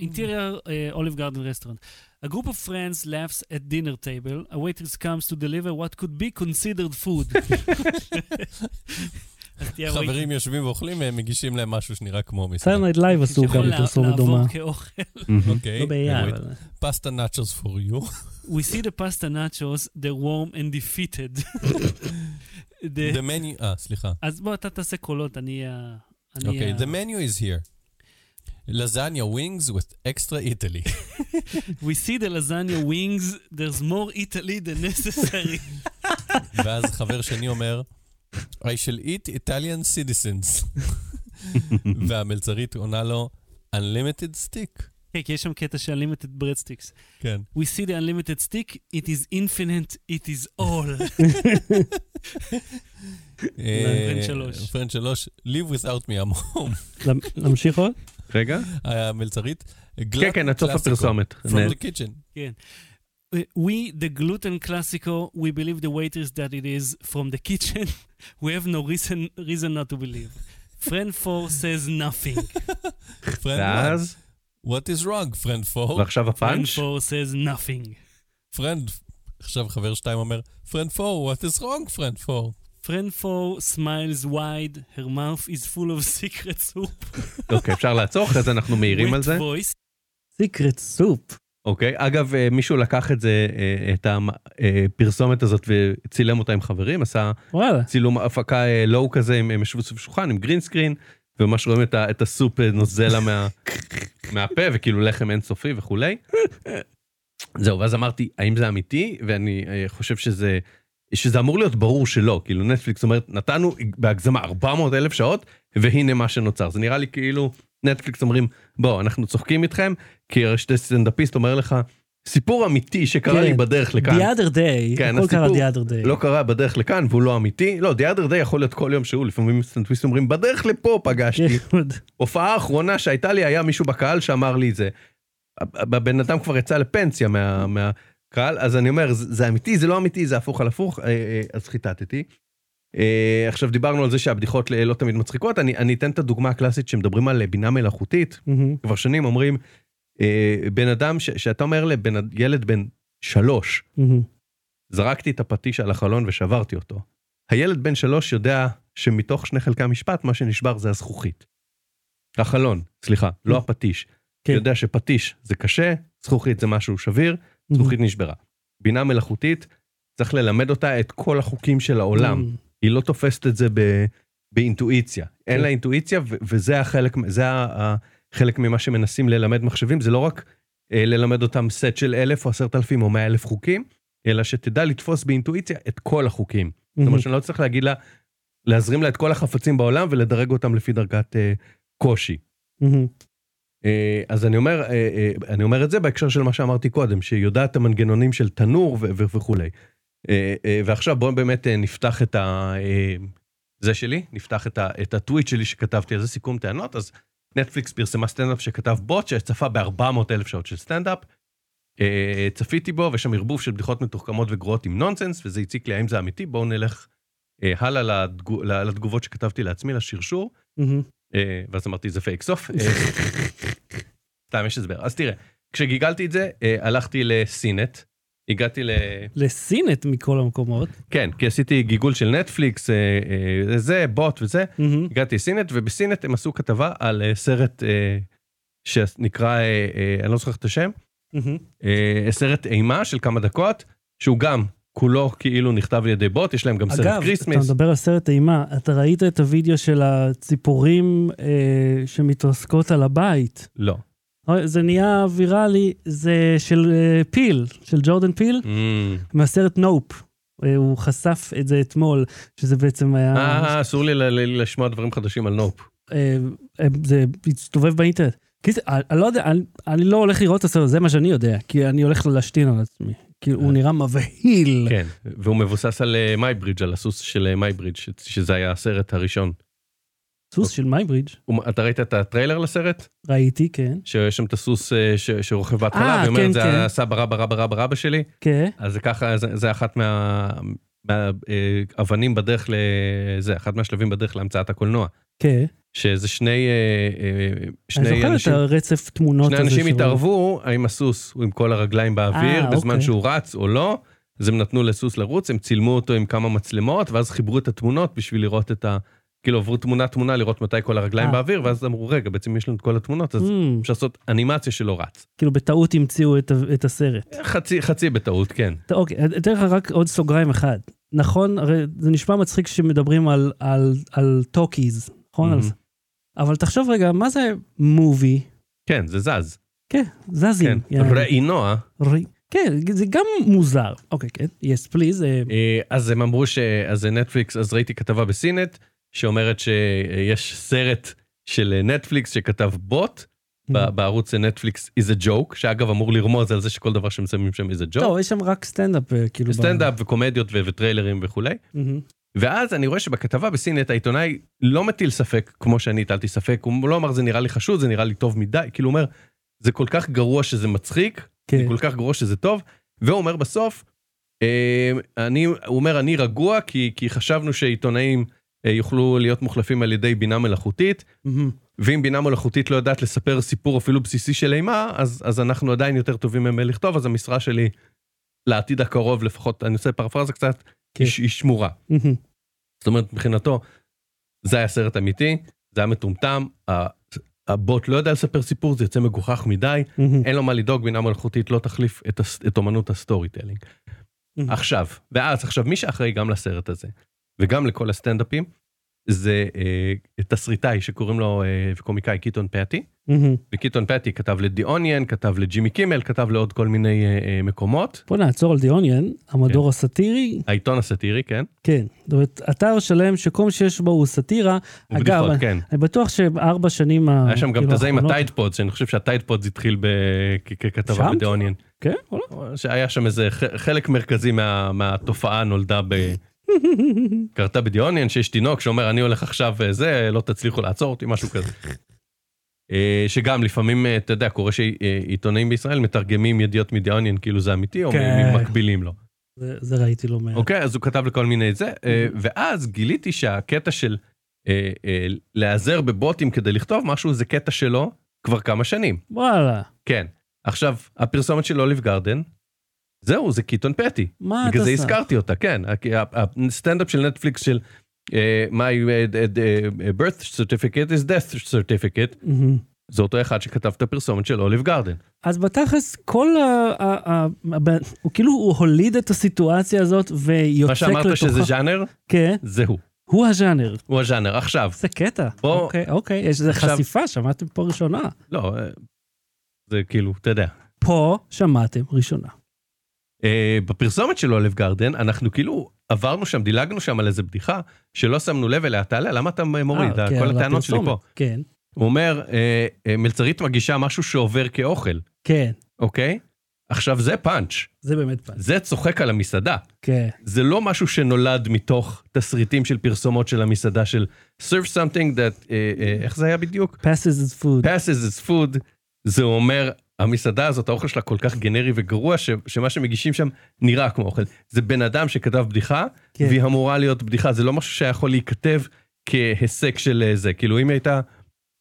Olive Garden Restaurant. A group of friends laughs at dinner table. A waitress comes to deliver what could be considered food. חברים יושבים ואוכלים, הם מגישים להם משהו שנראה כמו מסעדה. Saturday Night Live עשו גם פרסומת דומה. אוקיי. לא ביד, אבל... פסטה נאצ'וס for you. We see the pasta nachos, they're warm and defeated. The- The menu, אה, סליחה. אז בוא, אתה תעשה קולות, אני... אוקיי, the menu is here. Lasagna wings with extra Italy. We see the lasagna wings, there's more Italy than necessary. ואז חבר שני אומר, I shall eat Italian citizens. והמלצרית עונה לו, Unlimited stick. כן, כי יש שם קטע של unlimited breadsticks. כן. We see the unlimited stick, it is infinite, it is all. פרנד שלוש. פרנד שלוש, live without me, I'm home. להמשיך עוד? רגע. המלצרית, כן, כן, עד סוף הפרסומת. From the kitchen. כן. We, the gluten classico, we believe the waiters that it is from the kitchen. We have no reason, reason not to believe. Friend 4 says nothing. Friend ואז, one, what is wrong, friend 4? ועכשיו Friend הפאנץ'. 4 says nothing. friend, עכשיו חבר שתיים אומר, friend 4, what is wrong, friend 4? Friend 4 smiles wide, her mouth is full of secret soup. אוקיי, אפשר לעצור, אחרי זה אנחנו מעירים על זה. voice. סיקרט סופ. אוקיי, אגב, אה, מישהו לקח את זה, אה, את הפרסומת הזאת וצילם אותה עם חברים, עשה וואלה. צילום הפקה אה, לואו כזה, הם ישבו סביב שולחן עם גרין סקרין, וממש רואים את ה- את הסופ אה, נוזל לה מה- מהפה, וכאילו לחם אינסופי וכולי. זהו, ואז אמרתי, האם זה אמיתי? ואני אה, חושב שזה... שזה אמור להיות ברור שלא, כאילו נטפליקס אומרת, נתנו בהגזמה 400 אלף שעות, והנה מה שנוצר. זה נראה לי כאילו נטפליקס אומרים, בוא, אנחנו צוחקים איתכם, כי הרשת סטנדאפיסט אומר לך, סיפור אמיתי שקרה לי כן. בדרך לכאן. The other day, כן, הכל קרה the other day. לא קרה בדרך לכאן והוא לא אמיתי. לא, The other day יכול להיות כל יום שהוא, לפעמים סטנדאפיסטים אומרים, בדרך לפה פגשתי. כן, הופעה האחרונה שהייתה לי, היה מישהו בקהל שאמר לי את זה. הבן אדם כבר יצא לפנסיה מה, מהקהל, אז אני אומר, זה, זה אמיתי, זה לא אמיתי, זה הפוך על הפוך, אה, אה, אז חיטטתי. אה, עכשיו דיברנו על זה שהבדיחות לא תמיד מצחיקות, אני, אני אתן את הדוגמה הקלאסית שמדברים על בינה מלאכותית, מהמם. כבר שנים אומרים, בן אדם, ש, שאתה אומר לבן, ילד בן שלוש, מהמם. זרקתי את הפטיש על החלון ושברתי אותו. הילד בן שלוש יודע שמתוך שני חלקי המשפט, מה שנשבר זה הזכוכית. החלון, סליחה, לא הפטיש. כן. יודע שפטיש זה קשה, זכוכית זה משהו שביר, זכוכית נשברה. בינה מלאכותית, צריך ללמד אותה את כל החוקים של העולם. מהמם. היא לא תופסת את זה ב, באינטואיציה. אין כן. לה אינטואיציה, ו- וזה החלק, זה ה- ה- חלק ממה שמנסים ללמד מחשבים זה לא רק אה, ללמד אותם סט של אלף או עשרת אלפים או מאה אלף חוקים, אלא שתדע לתפוס באינטואיציה את כל החוקים. זאת אומרת שאני לא צריך להגיד לה, להזרים לה את כל החפצים בעולם ולדרג אותם לפי דרגת אה, קושי. אה, אז אני אומר, אה, אה, אני אומר את זה בהקשר של מה שאמרתי קודם, שהיא יודעת את המנגנונים של תנור וכולי. ועכשיו בואו באמת נפתח את ה... זה שלי, נפתח את, ה- את הטוויט שלי שכתבתי על זה סיכום טענות, אז נטפליקס פרסמה סטנדאפ שכתב בוט שצפה ב-400 אלף שעות של סטנדאפ. צפיתי בו ויש שם ערבוב של בדיחות מתוחכמות וגרועות עם נונסנס וזה הציק לי האם זה אמיתי בואו נלך אה, הלאה לתגו- לתגובות שכתבתי לעצמי לשרשור. מהמם. אה, ואז אמרתי זה פייק סוף. אה, סתם יש הסבר. אז תראה, כשגיגלתי את זה, אה, הלכתי ל CNET, הגעתי ל... ל CNET מכל המקומות. כן, כי עשיתי גיגול של נטפליקס, זה, בוט וזה. הגעתי ל CNET, וב CNET הם עשו כתבה על סרט שנקרא, אני לא זוכר את השם, סרט אימה של כמה דקות, שהוא גם כולו כאילו נכתב על ידי בוט, יש להם גם סרט אגב, אתה כריסמס. מדבר על סרט אימה, אתה ראית את הוידאו של הציפורים אה, שמתרסקות על הבית. לא. זה נהיה ויראלי, זה של אה, פיל, של ג'ורדן פיל, Mm. מהסרט Nope. אה, הוא חשף את זה אתמול, שזה בעצם היה... אה, אסור לי ל- ל- לשמוע דברים חדשים על Nope. אה, אה, זה הסתובב באינטרנט. אני לא יודע, אני, לא הולך לראות את הסרט, זה מה שאני יודע, כי אני הולך להשתין על עצמי. כי הוא נראה מבהיל. כן, והוא מבוסס על מייברידג', על הסוס של מייברידג', שזה היה הסרט הראשון. סוס של מייברידג', אתה ראית את הטריילר לסרט? ראיתי, כן. שיש שם את הסוס אה, שרוכב בהתחלה, אה, ואומר, כן, זה כן. הסבא רבא רבא רבא רבא שלי, כן, אז זה ככה, זה- זה אחת מהאבנים בדרך לזה, אחד מהשלבים בדרך להמצאת הקולנוע. כן. שזה שני, אה, אה, אני שני זוכר את אנשים, הרצף תמונות שני הזה. אנשים שהוא- התערבו, האם הסוס הוא עם כל הרגליים באוויר, אה, בזמן אוקיי. שהוא רץ או לא, אז הם נתנו לסוס לרוץ, הם צילמו אותו עם כמה מצלמות, ואז חיברו את התמונות בשביל לראות את ה... כאילו עברו תמונה תמונה לראות מתי כל הרגליים אה. באוויר, ואז אמרו, רגע, בעצם יש לנו את כל התמונות, אז Mm, אפשר לעשות אנימציה שלא רץ. כאילו בטעות המציאו את את הסרט. חצי, חצי בטעות, כן. אוקיי, אני אתן לך רק עוד סוגריים אחד. נכון, הרי זה נשמע מצחיק שמדברים על- על- על talkies, נכון? על Mhm. זה. אבל תחשוב רגע, מה זה movie? כן, זה זז. כן, זזים. כן. ראינוע, ר- כן, זה גם מוזר. אוקיי, כן, yes please. אה, אה, אז הם אמרו ש... אז זה נטפליקס, אז ראיתי כתבה ב CNET, שאומרת שיש סרט של נטפליקס שכתב בוט, בערוץ Netflix is a joke, שאגב אמור לרמוז על זה שכל דבר שמסיימים שם is a joke. טוב, יש שם רק סטנדאפ, אה, כאילו. סטנדאפ וקומדיות וטריילרים וכולי. ואז אני רואה שבכתבה ב CNET העיתונאי לא מטיל ספק כמו שאני הטלתי ספק, הוא לא אמר זה נראה לי חשוד, זה נראה לי טוב מדי, כאילו הוא אומר זה כל כך גרוע שזה מצחיק, כן. זה כל כך גרוע שזה טוב, והוא אומר בסוף, אה, אני, הוא אומר אני רגוע כי, כי חשבנו שעיתונאים אה, יוכלו להיות מוחלפים על ידי בינה מלאכותית, מהמם. ואם בינה מלאכותית לא יודעת לספר סיפור אפילו בסיסי של אימה, אז, אז אנחנו עדיין יותר טובים מהם לכתוב, אז המשרה שלי לעתיד הקרוב לפחות, אני עושה פרפרזה קצת, כן. היא, היא שמורה. מהמם. זאת אומרת, מבחינתו, זה היה סרט אמיתי, זה היה מטומטם, הבוט לא יודע לספר סיפור, זה יוצא מגוחך מדי, מהמם. אין לו מה לדאוג, בינה מלאכותית לא תחליף את, את אומנות ה storytelling. מהמם. עכשיו, ואז, עכשיו, מי שאחראי גם לסרט הזה, וגם לכל הסטנדאפים, זה אה, תסריטאי שקוראים לו, אה, וקומיקאי קיטון פטי, מהמם. וקיטון פטי כתב ל The Onion, כתב לג'ימי קימל, כתב לעוד כל מיני אה, אה, מקומות, בוא נעצור על The Onion, המדור הסאטירי, העיתון הסאטירי, כן? כן. זאת אומרת, אתר שלם שכל מה שיש בו הוא סאטירה. אגב, בדיחות, אני- כן. אני בטוח שארבע שנים. היה שם גם כאילו, את הזה עם הטייד פודס, שאני חושב שה Tide Pods התחיל ב- ככתבה שם? ב The Onion. כן, וואלה. שהיה שם איזה חלק מרכזי מה- מהתופעה נולדה ב... קרתה ב The Onion, שיש תינוק שאומר אני הולך עכשיו וזה, לא תצליחו לעצור אותי, משהו כזה. אה, שגם לפעמים, אה, אתה יודע, קורה שעיתונאים בישראל מתרגמים ידיעות מ The Onion כאילו זה אמיתי, או כן. מקבילים לו. זה- זה ראיתי לא מעט. אוקיי, אז הוא כתב לכל מיני זה, אה, ואז גיליתי שהקטע של אה, אה, להיעזר בבוטים כדי לכתוב משהו, זה קטע שלו כבר כמה שנים. וואלה, כן. עכשיו, הפרסומת של אוליב גרדן, זהו, זה קיטון פטי. מה אתה בגלל זה עושה? הזכרתי אותה, כן. הסטנדאפ של נטפליקס של אה, My אה, אה, birth certificate is death certificate. זה אותו אחד שכתב את הפרסומת של אוליב גרדן. אז בתכלס, כל ה... ה- ה- ה- הוא כאילו, הוא הוליד את הסיטואציה הזאת ויוצק מה לתוכה. שאמרת שזה ז'אנר, כן, זה הוא. הוא הז'אנר. הוא הז'אנר. עכשיו, זה קטע. בוא- אוקיי, אוקיי, יש איזה עכשיו- חשיפה, שמעתם פה ראשונה. לא, זה כאילו, אתה יודע. פה שמעתם ראשונה. אה, בפרסומת של אוליב גרדן, אנחנו כאילו עברנו שם, דילגנו שם על איזה בדיחה, שלא שמנו לב אליה, תעלה, למה אתה מוריד? אה, כן, כל הטענות שלי. פה. כן, הוא אומר, אה, מלצרית מגישה משהו שעובר כאוכל, כן, אוקיי? עכשיו זה פאנץ', זה באמת פאנץ'. זה צוחק על המסעדה. כן, זה לא משהו שנולד מתוך תסריטים של פרסומות של המסעדה של serve something that, אה, אה, איך זה היה בדיוק? passes is food. passes as food, זה אומר, המסעדה הזאת, האוכל שלה כל כך גנרי וגרוע, ש, שמה שמגישים שם נראה כמו אוכל. זה בן אדם שכתב בדיחה, כן. והיא אמורה להיות בדיחה, זה לא משהו שיכול להיכתב כהיסק של אה, זה. כאילו, אם היא הייתה,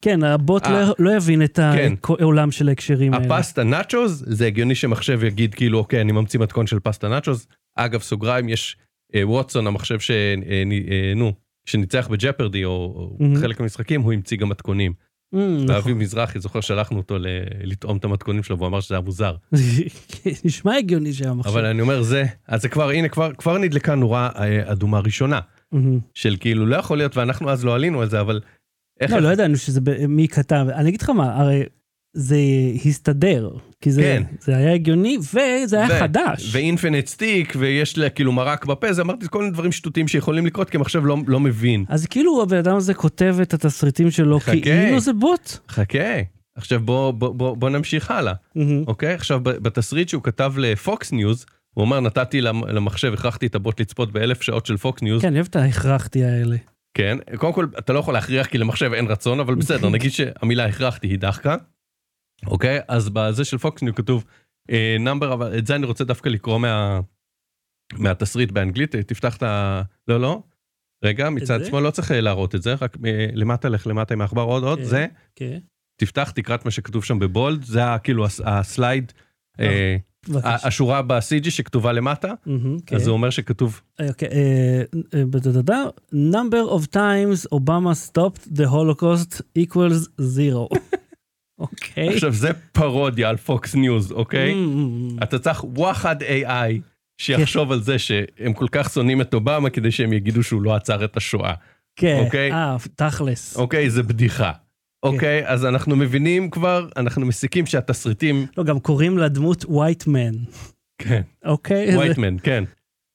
כן, הבוט אה, לא- לא יבין את כן. העולם של ההקשרים האלה. הפסטה נאצ'וז, זה הגיוני שמחשב יגיד כאילו, אוקיי, אני ממציא מתכון של פסטה נאצ'וז. אגב, סוגריים, יש אה, ווטסון, המחשב ש... אה, אה, נו, שניצח בג'פרדי, או, או Mhm. חלק מהמשחקים, הוא המציא גם מתכונים. Mm, נכון. ואבי מזרחי, זוכר, שלחנו אותו ל- לטעום את המתכונים שלו, והוא אמר שזה היה מוזר. נשמע הגיוני שהיה מחשב. אבל אני אומר זה, אז זה כבר, הנה, כבר, כבר נדלקה נורה אה, אדומה ראשונה, מהמם. של כאילו, לא יכול להיות, ואנחנו אז לא עלינו על זה, אבל... לא, לא ידענו שזה מי כתב. אני אגיד לך מה, הרי זה הסתדר, כי זה כן. זה היה הגיוני וזה היה ו- חדש. ו infinite stick, ויש לה כאילו מרק בפה, זה אמרתי, כל מיני דברים שטותיים שיכולים לקרות, כי המחשב לא, לא מבין. אז כאילו הבן אדם הזה כותב את התסריטים שלו חכה. כאילו זה בוט. חכה, עכשיו בוא, בוא, בוא, בוא נמשיך הלאה, מהמם. אוקיי? עכשיו, בתסריט שהוא כתב לפוקס ניוז, הוא אומר, נתתי למ- למחשב, הכרחתי את הבוט לצפות באלף שעות של פוקס ניוז. כן, אני אוהב את ההכרחתי האלה. כן, קודם כל, אתה לא יכול להכריח כי למחשב אין רצון, אבל בסדר, נגיד שהמילה הכרחתי היא דחקה. אוקיי, אז בזה של פוקס ניוז כתוב number, אבל את זה אני רוצה דווקא לקרוא מה... מהתסריט באנגלית, אה, תפתח את ה... לא, לא. רגע, מצד? שמאל לא צריך אה, להראות את זה, רק אה, למטה, לך למטה עם העכבר, עוד, עוד, כן. זה. כן. תפתח, תקרא את מה שכתוב שם ב bold, זה ה- כאילו הס- ה slide, אה, השורה ב-CG שכתובה למטה, כן. אז זה אומר שכתוב, אוקיי, אה, אה, number of times Obama stopped the holocaust equals zero. אוקיי. עכשיו זה פרודיה על פוקס ניוז, אוקיי? Mm, אתה צריך וואחד AI שיחשוב על זה שהם כל כך שונאים את אובמה כדי שהם יגידו שהוא לא עצר את השואה. כן, אוקיי. אה, תכלס. אוקיי, זה בדיחה. אוקיי, אז אנחנו מבינים כבר, אנחנו מסיקים שהתסריטים, לא, גם קוראים לדמות white man. כן, אוקיי? וייטמן, כן.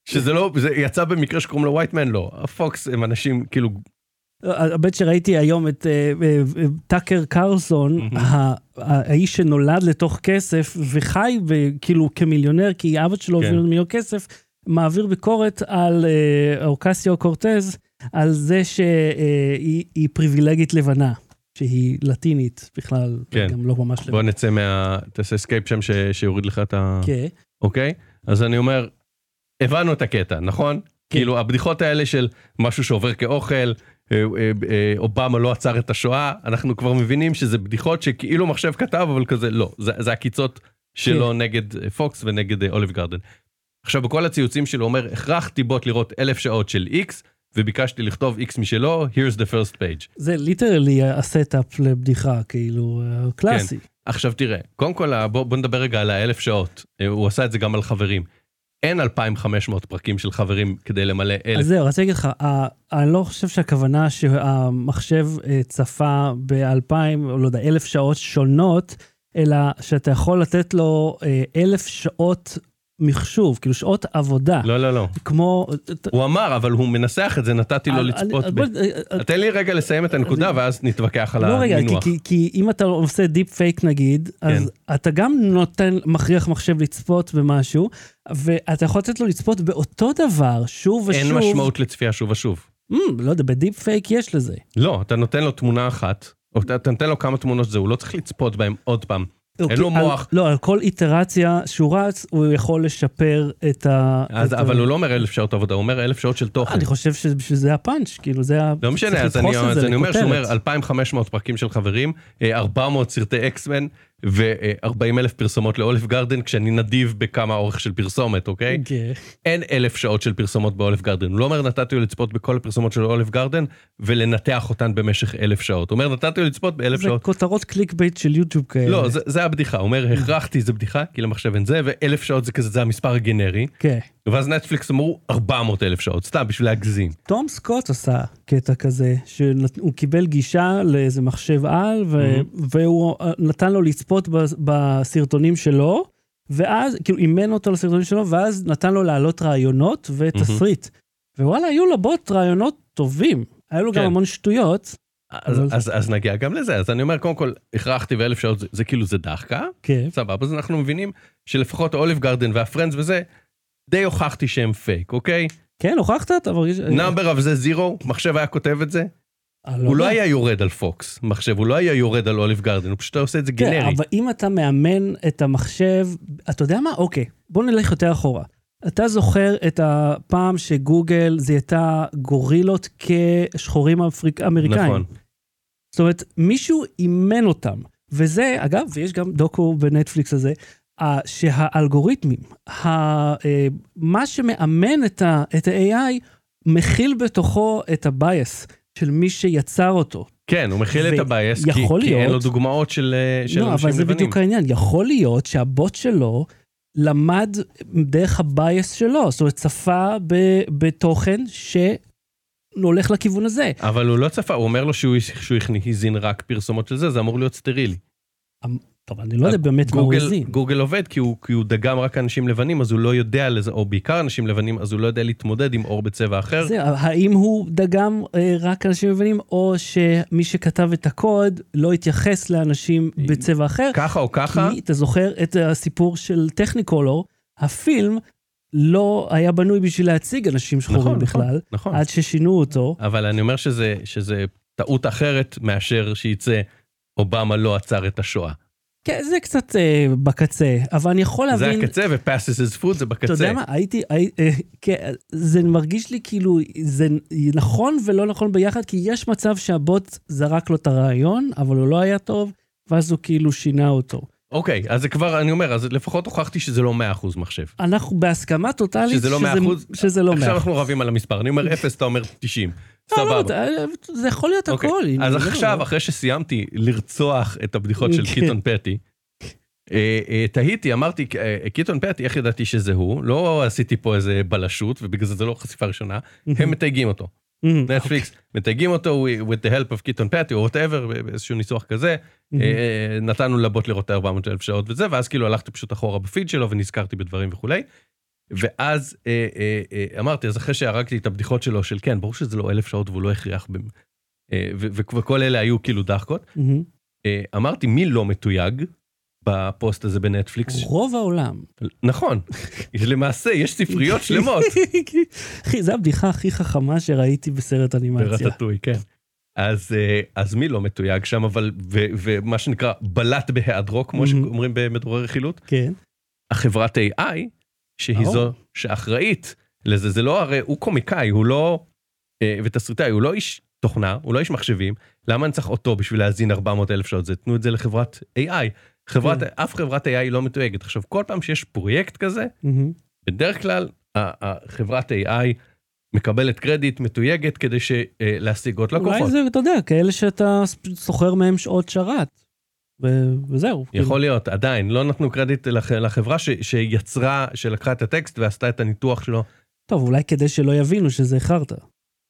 שזה לא, זה יצא במקרה שקוראים לו וייטמן, לא. הפוקס הם אנשים, כאילו, הבית שראיתי היום את אה, אה, אה, טאקר קרסון, האיש שנולד לתוך כסף וחי כאילו כמיליונר, כי אבא שלו כן. הביא לו מיליון כסף, מעביר ביקורת על אוקסיו קורטז, על זה שהיא היא פריבילגית לבנה, שהיא לטינית בכלל, כן. גם לא ממש בוא לבנה. נצא מה... תעשה escape שם ש- שיוריד לך את ה... כן, אוקיי? אז אני אומר, הבנו את הקטע, נכון? כן. כאילו, הבדיחות האלה של משהו שעובר כאוכל, אובמה לא עצר את השואה, אנחנו כבר מבינים שזה בדיחות שכאילו מחשב כתב, אבל כזה לא, זה, זה הקיצות שלו כן. נגד אה, פוקס ונגד אה, Olive Garden. עכשיו, בכל הציוצים שלו אומר, הכרחתי בוט לראות אלף שעות של איקס, וביקשתי לכתוב איקס משלו, here's the first page. זה literally ה setup לבדיחה, כאילו, אה, קלאסי. עכשיו תראה, קודם כל בוא, בוא נדבר רגע על האלף שעות, אה, הוא עשה את זה גם על חברים. אין 2,500 פרקים של חברים כדי למלא אלף. אז זהו, רציתי להגיד לך, אני לא חושב שהכוונה שהמחשב אה, צפה באלפיים, או לא יודע, אלף שעות שונות, אלא שאתה יכול לתת לו אה, אלף שעות מחשוב, כאילו שעות עבודה. לא, לא, לא. כמו... הוא אמר, אבל הוא מנסח את זה, נתתי לו אני- לצפות אני- ב... אה, תן לי רגע לסיים את הנקודה, ואז נתווכח על לא רגע, כי, המינוח. אם אתה עושה deep fake נגיד, אז אתה גם נותן, מכריח מחשב לצפות במשהו, ואתה יכול לתת לו לצפות באותו דבר, שוב ושוב. אין משמעות לצפייה שוב ושוב. Mm, לא יודע, בדיפ פייק יש לזה. לא, אתה נותן לו תמונה אחת, או אתה נותן לו כמה תמונות שזה, הוא לא צריך לצפות בהם עוד פעם. אין אוקיי, לו על- מוח. לא, על כל איטרציה שהוא רץ, הוא יכול לשפר את ה... אז, את אבל ה... הוא לא אומר אלף שעות עבודה, הוא אומר אלף שעות של תוכן. אני חושב שבשביל זה הפאנץ', כאילו זה ה... לא משנה, אז אני, אז אומר שהוא אומר לכותרת. 2,500 פרקים של חברים, אה, 400 סרטי אקסמן ו-40 אלף פרסומות לאוליב גרדן, כשאני נדיב בכמה אורך של פרסומת, אוקיי? כן. אין אלף שעות של פרסומות באוליב גרדן. הוא לא אומר נתתי לו לצפות בכל הפרסומות של אוליב גרדן ולנתח אותן במשך אלף שעות. הוא אומר נתתי לו לצפות באלף זה שעות. כותרות clickbait של יוטיוב כאלה. לא, זה, זה הבדיחה. הוא אומר הכרחתי זה בדיחה, כי למחשב אין זה, ואלף שעות זה כזה, זה המספר הגנרי. כן. ואז נטפליקס אמרו 400 אלף שעות, סתם בשביל להגזים. תום סקוט עשה קטע כזה, שהוא קיבל גישה לאיזה מחשב על, ו- והוא אה, נתן לו לצפות בסרטונים שלו, ואז, כאילו אימן אותו לסרטונים שלו, ואז נתן לו להעלות רעיונות ותסריט. ווואלה, היו לבוט רעיונות טובים. היה לו גם כן. המון שטויות. אז, אבל- אז, אז נגיע גם לזה, אז אני אומר, קודם כל, הכרחתי ואלף שעות, זה, זה כאילו זה דחקה, כן. סבבה, אז אנחנו מבינים שלפחות Olive Garden וה Friends וזה, די הוכחתי שהם פייק, אוקיי? כן, הוכחת? אתה מרגיש... number of זה zero, מחשב היה כותב את זה, אה, הוא לא. היה יורד על פוקס, מחשב, הוא לא היה יורד על Olive Garden, הוא פשוט היה עושה את זה כן, גנרי. אבל אם אתה מאמן את המחשב, אתה יודע מה? אוקיי, בוא נלך יותר אחורה. אתה זוכר את הפעם שגוגל זיהתה גורילות כשחורים אפריק... אמריקאים. נכון. זאת אומרת, מישהו אימן אותם. וזה, אגב, ויש גם דוקו בנטפליקס הזה, שהאלגוריתמים, אה, מה שמאמן את ה-AI, מכיל בתוכו את ה bias של מי שיצר אותו. כן, הוא מכיל את ה bias, כי, יכול כי אין לו להיות- דוגמאות של, אה, של לא, אנשים אבל זה לבנים. בדיוק העניין. יכול להיות שהבוט שלו למד דרך ה bias שלו, זאת אומרת, צפה ב- בתוכן שהולך לכיוון הזה. אבל הוא לא צפה, הוא אומר לו שהוא, הזין רק פרסומות של זה, זה אמור להיות סטרילי. טוב, אני לא יודע באמת מה הוא הזין. גוגל עובד כי הוא, כי הוא דגם רק אנשים לבנים, אז הוא לא יודע לזה, או בעיקר אנשים לבנים, אז הוא לא יודע להתמודד עם עור בצבע אחר. זה, האם הוא דגם אה, רק אנשים לבנים, או שמי שכתב את הקוד לא התייחס לאנשים בצבע אחר? ככה או ככה, כי אתה זוכר את הסיפור של טכניקולור, הפילם לא היה בנוי בשביל להציג אנשים שחורים נכון, בכלל, נכון. עד ששינו אותו. אבל אני אומר שזה, שזה טעות אחרת מאשר שייצא אובמה לא עצר את השואה. כן, זה קצת אה, בקצה, אבל אני יכול זה להבין... הקצה ו-passes his food זה בקצה. אתה יודע מה, הייתי, הי, אה, כן, זה מרגיש לי כאילו, זה נכון ולא נכון ביחד, כי יש מצב שהבוט זרק לו את הרעיון, אבל הוא לא היה טוב, ואז הוא כאילו שינה אותו. אוקיי, אז זה כבר, אני אומר, אז לפחות הוכחתי שזה לא 100% מחשב. אנחנו בהסכמה טוטאלית שזה לא 100%. שזה לא 100%. עכשיו אנחנו רבים על המספר, אני אומר 0, אתה אומר 90. לא, לא, סבבה. זה יכול להיות אוקיי, הכל. אז לא, עכשיו. אחרי שסיימתי לרצוח את הבדיחות של כן. קיטון פטי, אה, אה, תהיתי, אמרתי, אה, קיטון פטי, איך ידעתי שזה הוא? לא עשיתי פה איזה בלשות, ובגלל זה זה לא חשיפה ראשונה, הם מתייגים אותו. אמ, נטפליקס מתייגים אותו with the help of קיטון פטי, או whatever, באיזשהו ניסוח כזה. אה, אה, נתנו לבוט לראות את 400 אלף שעות וזה, ואז כאילו הלכתי פשוט אחורה בפיד שלו ונזכרתי בדברים וכולי. ואז אה, אה, אה, אמרתי, אז אחרי שהרגתי את הבדיחות שלו של כן, ברור שזה לא אלף שעות והוא לא הכריח, אה, ו- ו- וכל אלה היו כאילו דחקות. אמ, אה, אמרתי, מי לא מתויג בפוסט הזה בנטפליקס? רוב העולם. נכון, למעשה יש ספריות שלמות. אחי, זו הבדיחה הכי חכמה שראיתי בסרט אנימציה. ברטטוי, כן. אז, אה, אז מי לא מתויג שם, אבל, ו- ומה שנקרא, בלט בהיעדרו, כמו Mhm. שאומרים במדוררי חילוט, כן. החברת AI, שהיא או. זו שאחראית לזה, זה לא הרי, הוא קומיקאי, הוא לא, אה, ותסריטאי, הוא לא איש תוכנה, הוא לא איש מחשבים, למה אני צריך אותו בשביל להזין 400 אלף שעות? זה תנו את זה לחברת AI. חברת, כן. אף חברת AI לא מתויגת. עכשיו, כל פעם שיש פרויקט כזה, אמ, בדרך כלל חברת AI מקבלת קרדיט מתויגת כדי ש- אה, להשיג עוד לקוחות. אולי זה, אתה יודע, כאלה שאתה שוכר מהם שעות שרת. ו- וזהו. כאילו. יכול להיות, עדיין, לא נתנו קרדיט לח- לחברה ש- שיצרה, שלקחה את הטקסט ועשתה את הניתוח שלו. טוב, אולי כדי שלא יבינו שזה איחרת.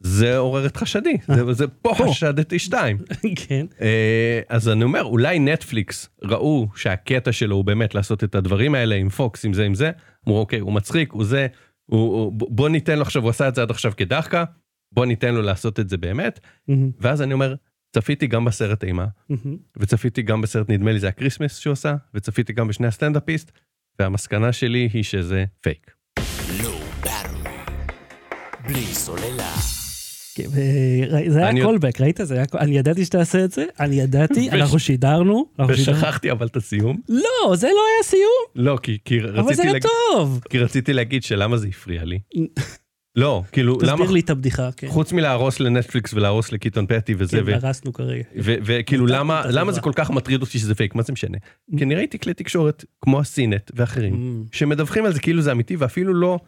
זה עורר את חשדי, זה, זה פה. חשדתי שתיים. כן. אה, אז אני אומר, אולי נטפליקס ראו שהקטע שלו הוא באמת לעשות את הדברים האלה עם פוקס, עם זה, עם זה, אמרו, אוקיי, הוא מצחיק, הוא זה, הוא, הוא, בוא ניתן לו עכשיו, הוא עשה את זה עד עכשיו כדחקה, בוא ניתן לו לעשות את זה באמת, אמ, ואז אני אומר, צפיתי גם בסרט אימה, וצפיתי גם בסרט, נדמה לי זה ה Christmas שהוא עשה, וצפיתי גם בשני הסטנדאפיסט, והמסקנה שלי היא שזה פייק. בלי סוללה. כן, זה אני- היה callback, ראית? זה היה... אני ידעתי שתעשה את זה, אני ידעתי, וש- אנחנו שידרנו. אנחנו שידרנו. ושכחתי אבל את הסיום. לא, זה לא היה סיום, לא, כי, כי, אבל זה רציתי היה להגיד, טוב. כי רציתי להגיד שלמה זה הפריע לי. לא, כאילו, למה, תסביר לי את הבדיחה, כן. חוץ מלהרוס לנטפליקס ולהרוס לקיטון פטי וזה, כן, ו- הרסנו כרגע. ו- וכאילו למה למה. זה כל כך מטריד אותי שזה פייק, מה זה משנה? כי אני ראיתי כלי תקשורת כמו הסינט ואחרים, אמ, שמדווחים על זה כאילו זה אמיתי ואפילו לא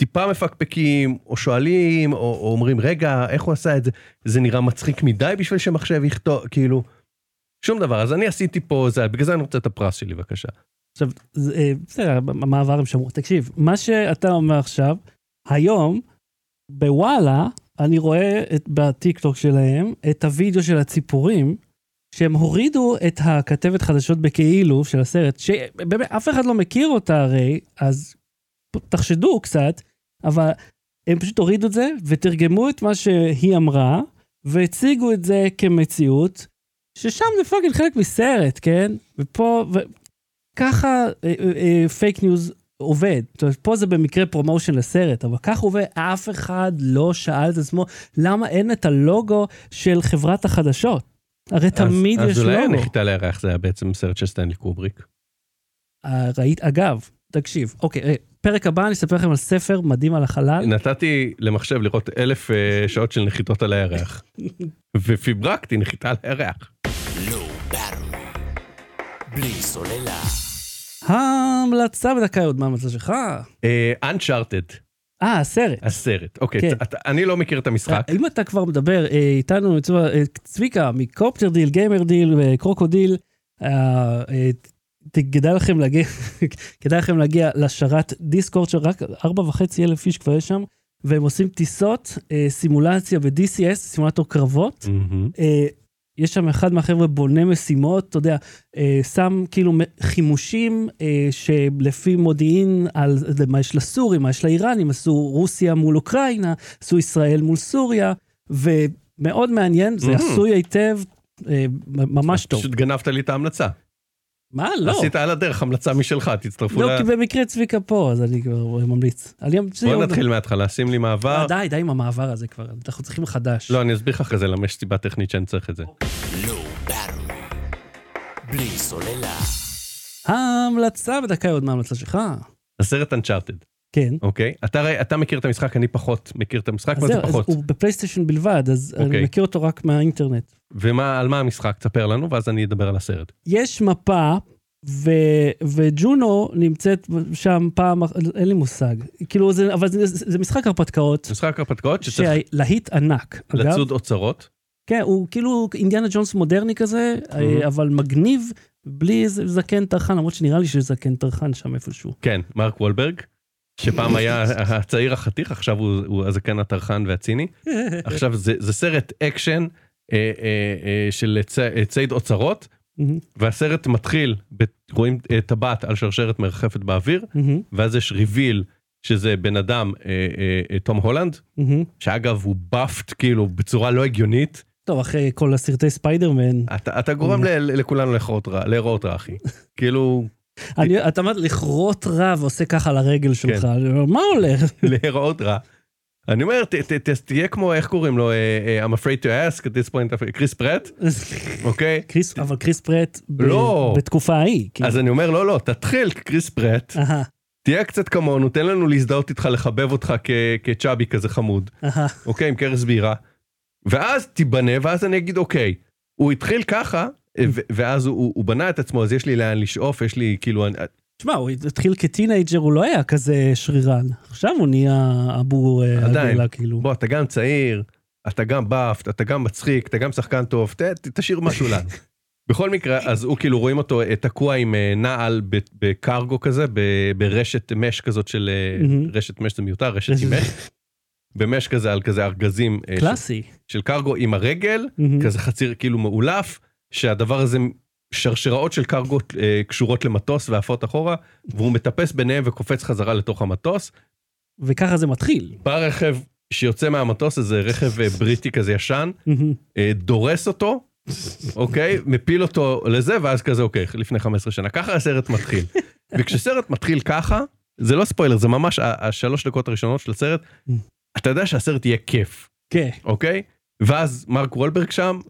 טיפה מפקפקים או שואלים או, או אומרים רגע איך הוא עשה את זה? זה נראה מצחיק מדי בשביל שמחשב יכתוב כאילו שום דבר. אז אני עשיתי פה זה בגלל זה אני רוצה את הפרס שלי בבקשה. עכשיו, זה, אה, בסדר, במעבר הם שמרו. תקשיב, מה שאתה אומר עכשיו, היום, בוואלה, אני רואה את, בטיקטוק שלהם את הוידאו של הציפורים, שהם הורידו את הכתבת חדשות בכאילו של הסרט, שבאמת אף אחד לא מכיר אותה הרי, אז תחשדו קצת, אבל הם פשוט הורידו את זה ותרגמו את מה שהיא אמרה, והציגו את זה כמציאות, ששם זה fucking חלק מסרט, כן? ופה, וככה fake news עובד. זאת אומרת, פה זה במקרה promotion לסרט, אבל כך עובד, אף אחד לא שאל את עצמו, למה אין את הלוגו של חברת החדשות? הרי תמיד אז, יש אז אולי לוגו. הנחיתה לירח זה היה בעצם סרט של סטנלי קובריק. אה, ראית, אגב, תקשיב, אוקיי, אה, פרק הבא אני אספר לכם על ספר מדהים על החלל. נתתי למחשב לראות אלף אה, שעות של נחיתות על הירח. ופיברקתי נחיתה על הירח. Battery. בלי סוללה. ההמלצה בדקה עוד מה ההמלצה שלך? אה, Uncharted, אה, הסרט. הסרט. אוקיי, כן. אתה- אני לא מכיר את המשחק. אם אתה כבר מדבר אה, איתנו, אה, צביקה, מקופטר דיל, גיימר דיל וקרוקודיל, אה, אה, ת- כדאי לכם להגיע, כדאי לכם להגיע לשרת דיסקורד שרק ארבע וחצי אלף איש כבר יש שם, והם עושים טיסות, אה, סימולציה ב-DCS, סימולטור קרבות. מהמם. אה, יש שם אחד מהחבר'ה בונה משימות, אתה יודע, אה, שם כאילו חימושים אה, שלפי מודיעין על מה יש לסורים, מה יש לאיראנים, עשו רוסיה מול אוקראינה, עשו ישראל מול סוריה, ומאוד מעניין, זה Mhm. עשוי היטב, אה, ממש טוב. פשוט גנבת לי את ההמלצה. מה? לא. עשית על הדרך המלצה משלך, תצטרפו לא, ל... כי במקרה צביקה פה, אז אני כבר ממליץ. אמליץ- בוא נתחיל מההתחלה, שים לי מעבר. אה, די, די עם המעבר הזה כבר, אנחנו צריכים חדש. לא, אני אסביר לך אחרי זה למה יש סיבה טכנית שאני צריך את זה. Low Battery. בלי סוללה. ההמלצה בדקה עוד מה ההמלצה שלך? הסרט Uncharted, כן. אוקיי? אתה אתה מכיר את המשחק, אני פחות מכיר את המשחק, אז מה זה זהו, אז פחות? הוא בפלייסטיישן בלבד, אז אני אוקיי. מכיר אותו רק מהאינטרנט. ועל מה המשחק? תספר לנו, ואז אני אדבר על הסרט. יש מפה, ו... וג'ונו נמצאת שם פעם, אין לי מושג. כאילו, זה, אבל זה, זה משחק הרפתקאות, משחק הרפתקאות שצריך שלהיט ענק. אגב, לצוד אוצרות. כן, הוא כאילו אינדיאנה ג'ונס מודרני כזה, Mhm. אבל מגניב, בלי זקן טרחן, למרות שנראה לי שיש זקן טרחן שם איפשהו. כן, מרק וולברג, שפעם היה הצעיר החתיך, עכשיו הוא הוא הזקן הטרחן והציני. עכשיו זה זה סרט אקשן אה, אה, אה, של צ- אה, ציד אוצרות, והסרט מתחיל, רואים אה, טבעת על שרשרת מרחפת באוויר, ואז יש reveal שזה בן אדם, אה, אה, אה, תום הולנד, מהמם. שאגב הוא buffed כאילו בצורה לא הגיונית. טוב, אחרי כל הסרטי ספיידרמן, אתה, אתה גורם ל- לכולנו להיראות רע, אחי. כאילו, אני- אתה אומר לכרות רע ועושה ככה על הרגל שלך, אני אומר, מה הולך? להיראות רע. אני אומר, ת, ת, ת, תהיה כמו, איך קוראים לו, אה, אה, I'm afraid to ask at this point, קריס פרט, אוקיי? אבל קריס פרט, לא. בתקופה ההיא. כאילו. אז אני אומר, לא, לא, תתחיל קריס פרט, תהיה קצת כמונו, תן לנו להזדהות איתך, לחבב אותך כ- כצ'אבי כזה חמוד. אוקיי, עם קרס בירה. ואז תיבנה, ואז אני אגיד, אוקיי, הוא התחיל ככה, ואז הוא, הוא, בנה את עצמו, אז יש לי לאן לשאוף, יש לי כאילו, תשמע, הוא התחיל כטינג'ר, הוא לא היה כזה שרירן. עכשיו הוא נהיה אבו אה, עדיין. כאילו. בוא, אתה גם צעיר, אתה גם באפט, אתה גם מצחיק, אתה גם שחקן טוב, ת, ת, תשאיר משהו לנו. בכל מקרה, אז הוא כאילו רואים אותו אה, תקוע עם אה, נעל בקרגו כזה, ברשת מש כזאת של... רשת מש זה מיותר, רשת עם מש. במש כזה על כזה ארגזים אה, של, קלאסי. של קרגו עם הרגל. כזה חציר כאילו מאולף, שהדבר הזה, שרשראות של קרגו אה, קשורות למטוס ועפות אחורה, והוא מטפס ביניהם וקופץ חזרה לתוך המטוס. וככה זה מתחיל. בא רכב שיוצא מהמטוס, איזה רכב אה, בריטי כזה ישן. אה, דורס אותו, אוקיי? מפיל אותו לזה, ואז כזה, אוקיי, לפני 15 שנה. ככה הסרט מתחיל. וכשסרט מתחיל ככה, זה לא ספוילר, זה ממש השלוש דקות הראשונות של הסרט, אתה יודע שהסרט יהיה כיף, כן. אוקיי? ואז מרק וולברג שם,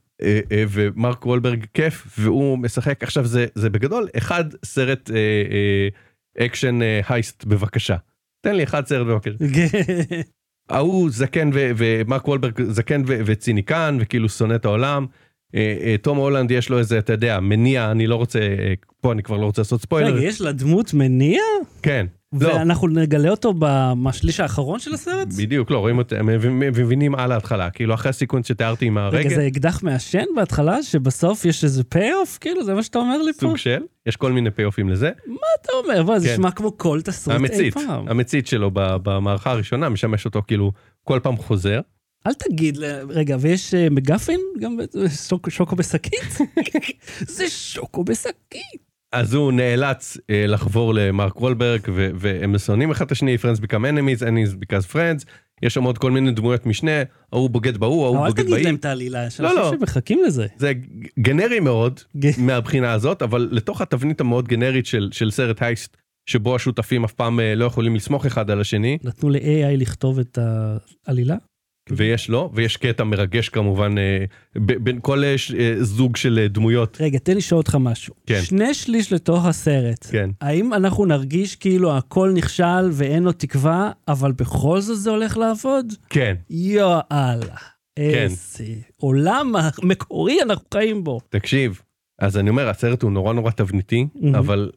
ומרק וולברג כיף, והוא משחק. עכשיו, זה, זה בגדול אחד סרט אה, אה, אקשן אה, heist, בבקשה. תן לי אחד סרט בבקשה. ההוא זקן ומרק וולברג זקן וציניקן וכאילו שונא את העולם אה, אה, תום הולנד יש לו איזה, אתה יודע, מניע, אני לא רוצה, אה, פה אני כבר לא רוצה לעשות ספוילר. רגע, יש לדמות מניע? כן. לא, ואנחנו נגלה אותו בשליש האחרון של הסרט? בדיוק, לא, רואים מבין- מבינים על ההתחלה, כאילו אחרי ה sequence שתיארתי עם רגע, הרגל, זה אקדח מעשן בהתחלה, שבסוף יש איזה payoff? כאילו, זה מה שאתה אומר לי פה? סוג של, יש כל מיני payoff ים לזה. מה אתה אומר? בוא, זה כן. נשמע כמו כל תסריט אי המצית, פעם. המצית שלו ב- במערכה הראשונה משמש אותו כאילו כל פעם חוזר. אל תגיד, רגע, ויש אה, MacGuffin? גם שוקו בשקית? זה שוקו בשקית. אז הוא נאלץ אה, לחבור למרק וולברג ו- והם שונאים אחד את השני, friends become enemies, enemies because friends. יש שם עוד כל מיני דמויות משנה, ההוא בוגד בהוא, ההוא אבל אל בוגד תגיד. להם את העלילה, יש לא, אנשים לא. שמחכים לזה. זה גנרי מאוד מהבחינה הזאת, אבל לתוך התבנית המאוד גנרית של, של סרט הייסט, שבו השותפים אף פעם אה, לא יכולים לסמוך אחד על השני, נתנו ל-AI לכתוב את העלילה? ויש לו, ויש קטע מרגש כמובן אה, בין כל אה, ש- אה, זוג של דמויות. רגע, תן לי לשאול אותך משהו. כן. שני שליש לתוך הסרט. כן. האם אנחנו נרגיש כאילו הכל נכשל ואין לו תקווה, אבל בכל זאת זה הולך לעבוד? כן, יאללה. איזה עולם מקורי אנחנו חיים בו. תקשיב, אז אני אומר, הסרט הוא נורא נורא תבניתי, מהמם. אבל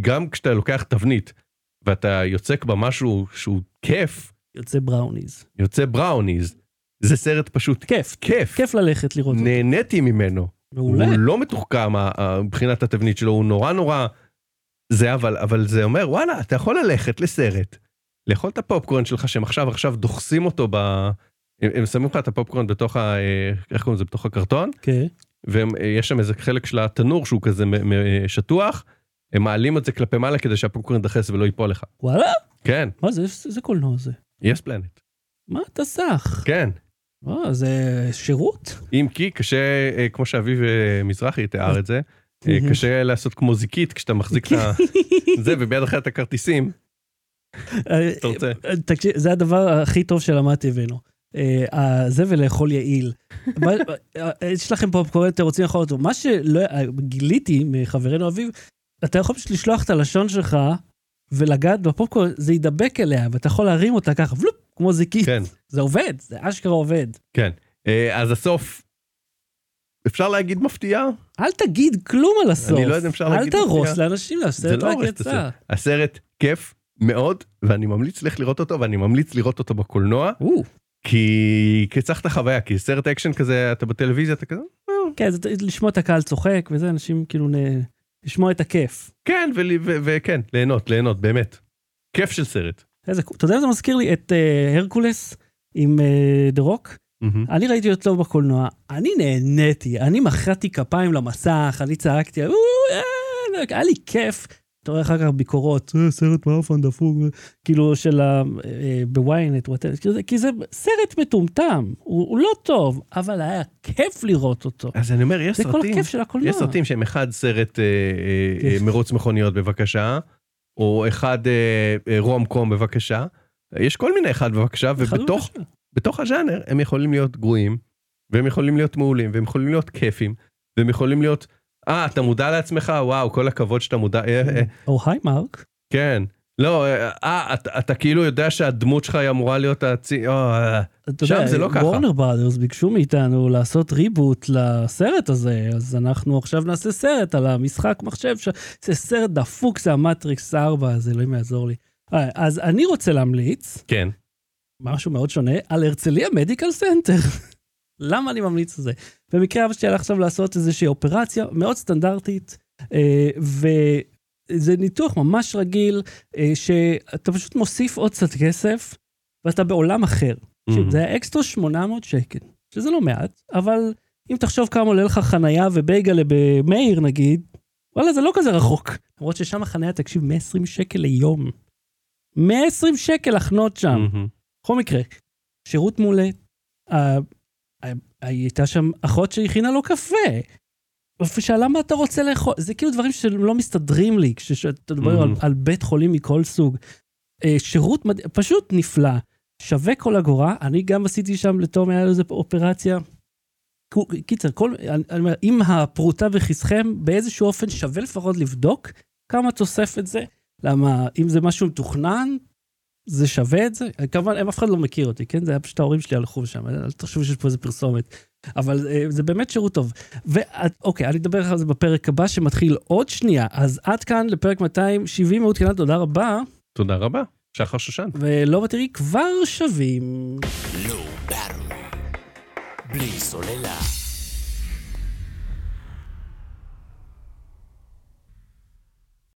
גם כשאתה לוקח תבנית ואתה יוצק בה משהו שהוא כיף, יוצא בראוניז. יוצא בראוניז, זה סרט פשוט כיף. כיף. כיף ללכת לראות אותו. נהניתי ממנו. מעולה. הוא לא מתוחכם מבחינת התבנית שלו, הוא נורא נורא זה, אבל, אבל זה אומר, וואלה, אתה יכול ללכת לסרט, לאכול את הפופקורן שלך, שהם עכשיו עכשיו דוחסים אותו ב... הם, הם שמים לך את הפופקורן בתוך ה... איך קוראים לזה? בתוך הקרטון, כן. ויש שם איזה חלק של התנור שהוא כזה שטוח, הם מעלים את זה כלפי מעלה כדי שהפופקורן ידחס ולא ייפול לך. וואלה? כן, מה זה? איזה קולנוע זה? יס פלנט. מה אתה סח? כן. וואו, זה שירות? אם כי קשה, אה, כמו שאביב אה, מזרחי תיאר את זה, אה. קשה לעשות כמו זיקית כשאתה מחזיק את ה... זה וביד אחרת את הכרטיסים. אתה רוצה? אה, תקשיב, זה הדבר הכי טוב שלמדתי ממנו. אה, אה, זה ולאכול יעיל. אה, יש לכם פופקורן, אתם רוצים לאכול אותו. מה שלא אה, גיליתי מחברנו אביב, אתה יכול פשוט לשלוח את הלשון שלך ולגעת בפופקורן, זה יידבק אליה, ואתה יכול להרים אותה ככה, ולופ, כמו זיקית. כן, זה עובד, זה אשכרה עובד. כן. אה, אז הסוף, אפשר להגיד מפתיע? אל תגיד כלום על הסוף. אני לא יודע אם אפשר להגיד אל תהרוס. לאנשים, הסרט לא רק יצא. הסרט. כיף מאוד, ואני ממליץ לך לראות אותו, ואני ממליץ לראות אותו בקולנוע, כי כי צריך את החוויה, כי סרט אקשן כזה, אתה בטלוויזיה, אתה כזה, "אה, כן, זה לשמוע את הקהל צוחק וזה, אנשים כאילו, נ- לשמוע את הכיף. כן, וכן, ליהנות, ליהנות, באמת. כיף של סרט. איזה, אתה יודע, זה מזכיר לי את אה, הרקולס עם דה רוק. מהמם. אני ראיתי אותו בקולנוע, אני נהניתי, אני מחאתי כפיים למסך, אני צעקתי, "או, אה", היה לי כיף. אתה רואה אחר כך ביקורות, "אה, סרט מאפן דפוק, כאילו של ה... אה, בוויינט, כי זה- כי זה סרט מטומטם, הוא הוא לא טוב, אבל היה כיף לראות אותו. אז אני אומר, יש זה כל סרטים, הכיף של הקולנוע. יש סרטים שהם אחד סרט אה. מרוץ מכוניות בבקשה, או אחד אה, אה, רום קום בבקשה. יש כל מיני אחד בבקשה, ובתוך. בתוך הז'אנר הם יכולים להיות גרועים, והם יכולים להיות מעולים, והם יכולים להיות כיפים, והם יכולים להיות, אה, אתה מודע לעצמך? וואו, כל הכבוד שאתה מודע, אה, אה, או היי מרק. כן. לא, אה, אה, אתה, אתה כאילו יודע שהדמות שלך היא אמורה להיות הצי... אתה שם יודע, זה לא ככה. וורנר ברודרס ביקשו מאיתנו לעשות reboot לסרט הזה, אז אנחנו עכשיו נעשה סרט על המשחק מחשב, ש... זה סרט דפוק, זה המטריקס 4, אז אלוהים יעזור לי. אה, אז אני רוצה להמליץ, כן. משהו מאוד שונה, על הרצליה מדיקל סנטר. למה אני ממליץ על זה? במקרה אבא שלי הלך עכשיו לעשות איזושהי אופרציה מאוד סטנדרטית, אה, וזה ניתוח ממש רגיל, אה, שאתה פשוט מוסיף עוד קצת כסף, ואתה בעולם אחר. Mhm. זה היה אקסטרה 800 שקל, שזה לא מעט, אבל אם תחשוב כמה עולה לך חנייה ובייגלה במאיר נגיד, וואלה, זה לא כזה רחוק. למרות ששם החנייה, תקשיב, 120 שקל ליום. 120 שקל לחנות שם. מהמם. בכל מקרה, שירות מעולה. הייתה שם אחות שהכינה לו קפה. ושאלה מה אתה רוצה לאכול, זה כאילו דברים שלא מסתדרים לי כשאתה מדבר על, Mhm. על בית חולים מכל סוג. אה, שירות מד... פשוט נפלא, שווה כל אגורה, אני גם עשיתי שם לתום היה לו איזה אופרציה. קיצר, כל, אני אומר, אם הפרוטה בכיסכם, באיזשהו אופן שווה לפחות לבדוק כמה תוספת זה, למה אם זה משהו מתוכנן, זה שווה את זה? כמובן, אף אחד לא מכיר אותי, כן? זה היה פשוט ההורים שלי הלכו שם, אל תחשבו שיש פה איזה פרסומת. אבל אה, זה באמת שירות טוב. ואוקיי, אני אדבר על זה בפרק הבא שמתחיל עוד שנייה. אז עד כאן לפרק 270 מעודכנת, תודה רבה. תודה רבה, שחר שושן. ולא ותראי כבר שווים. Battery. בלי סוללה.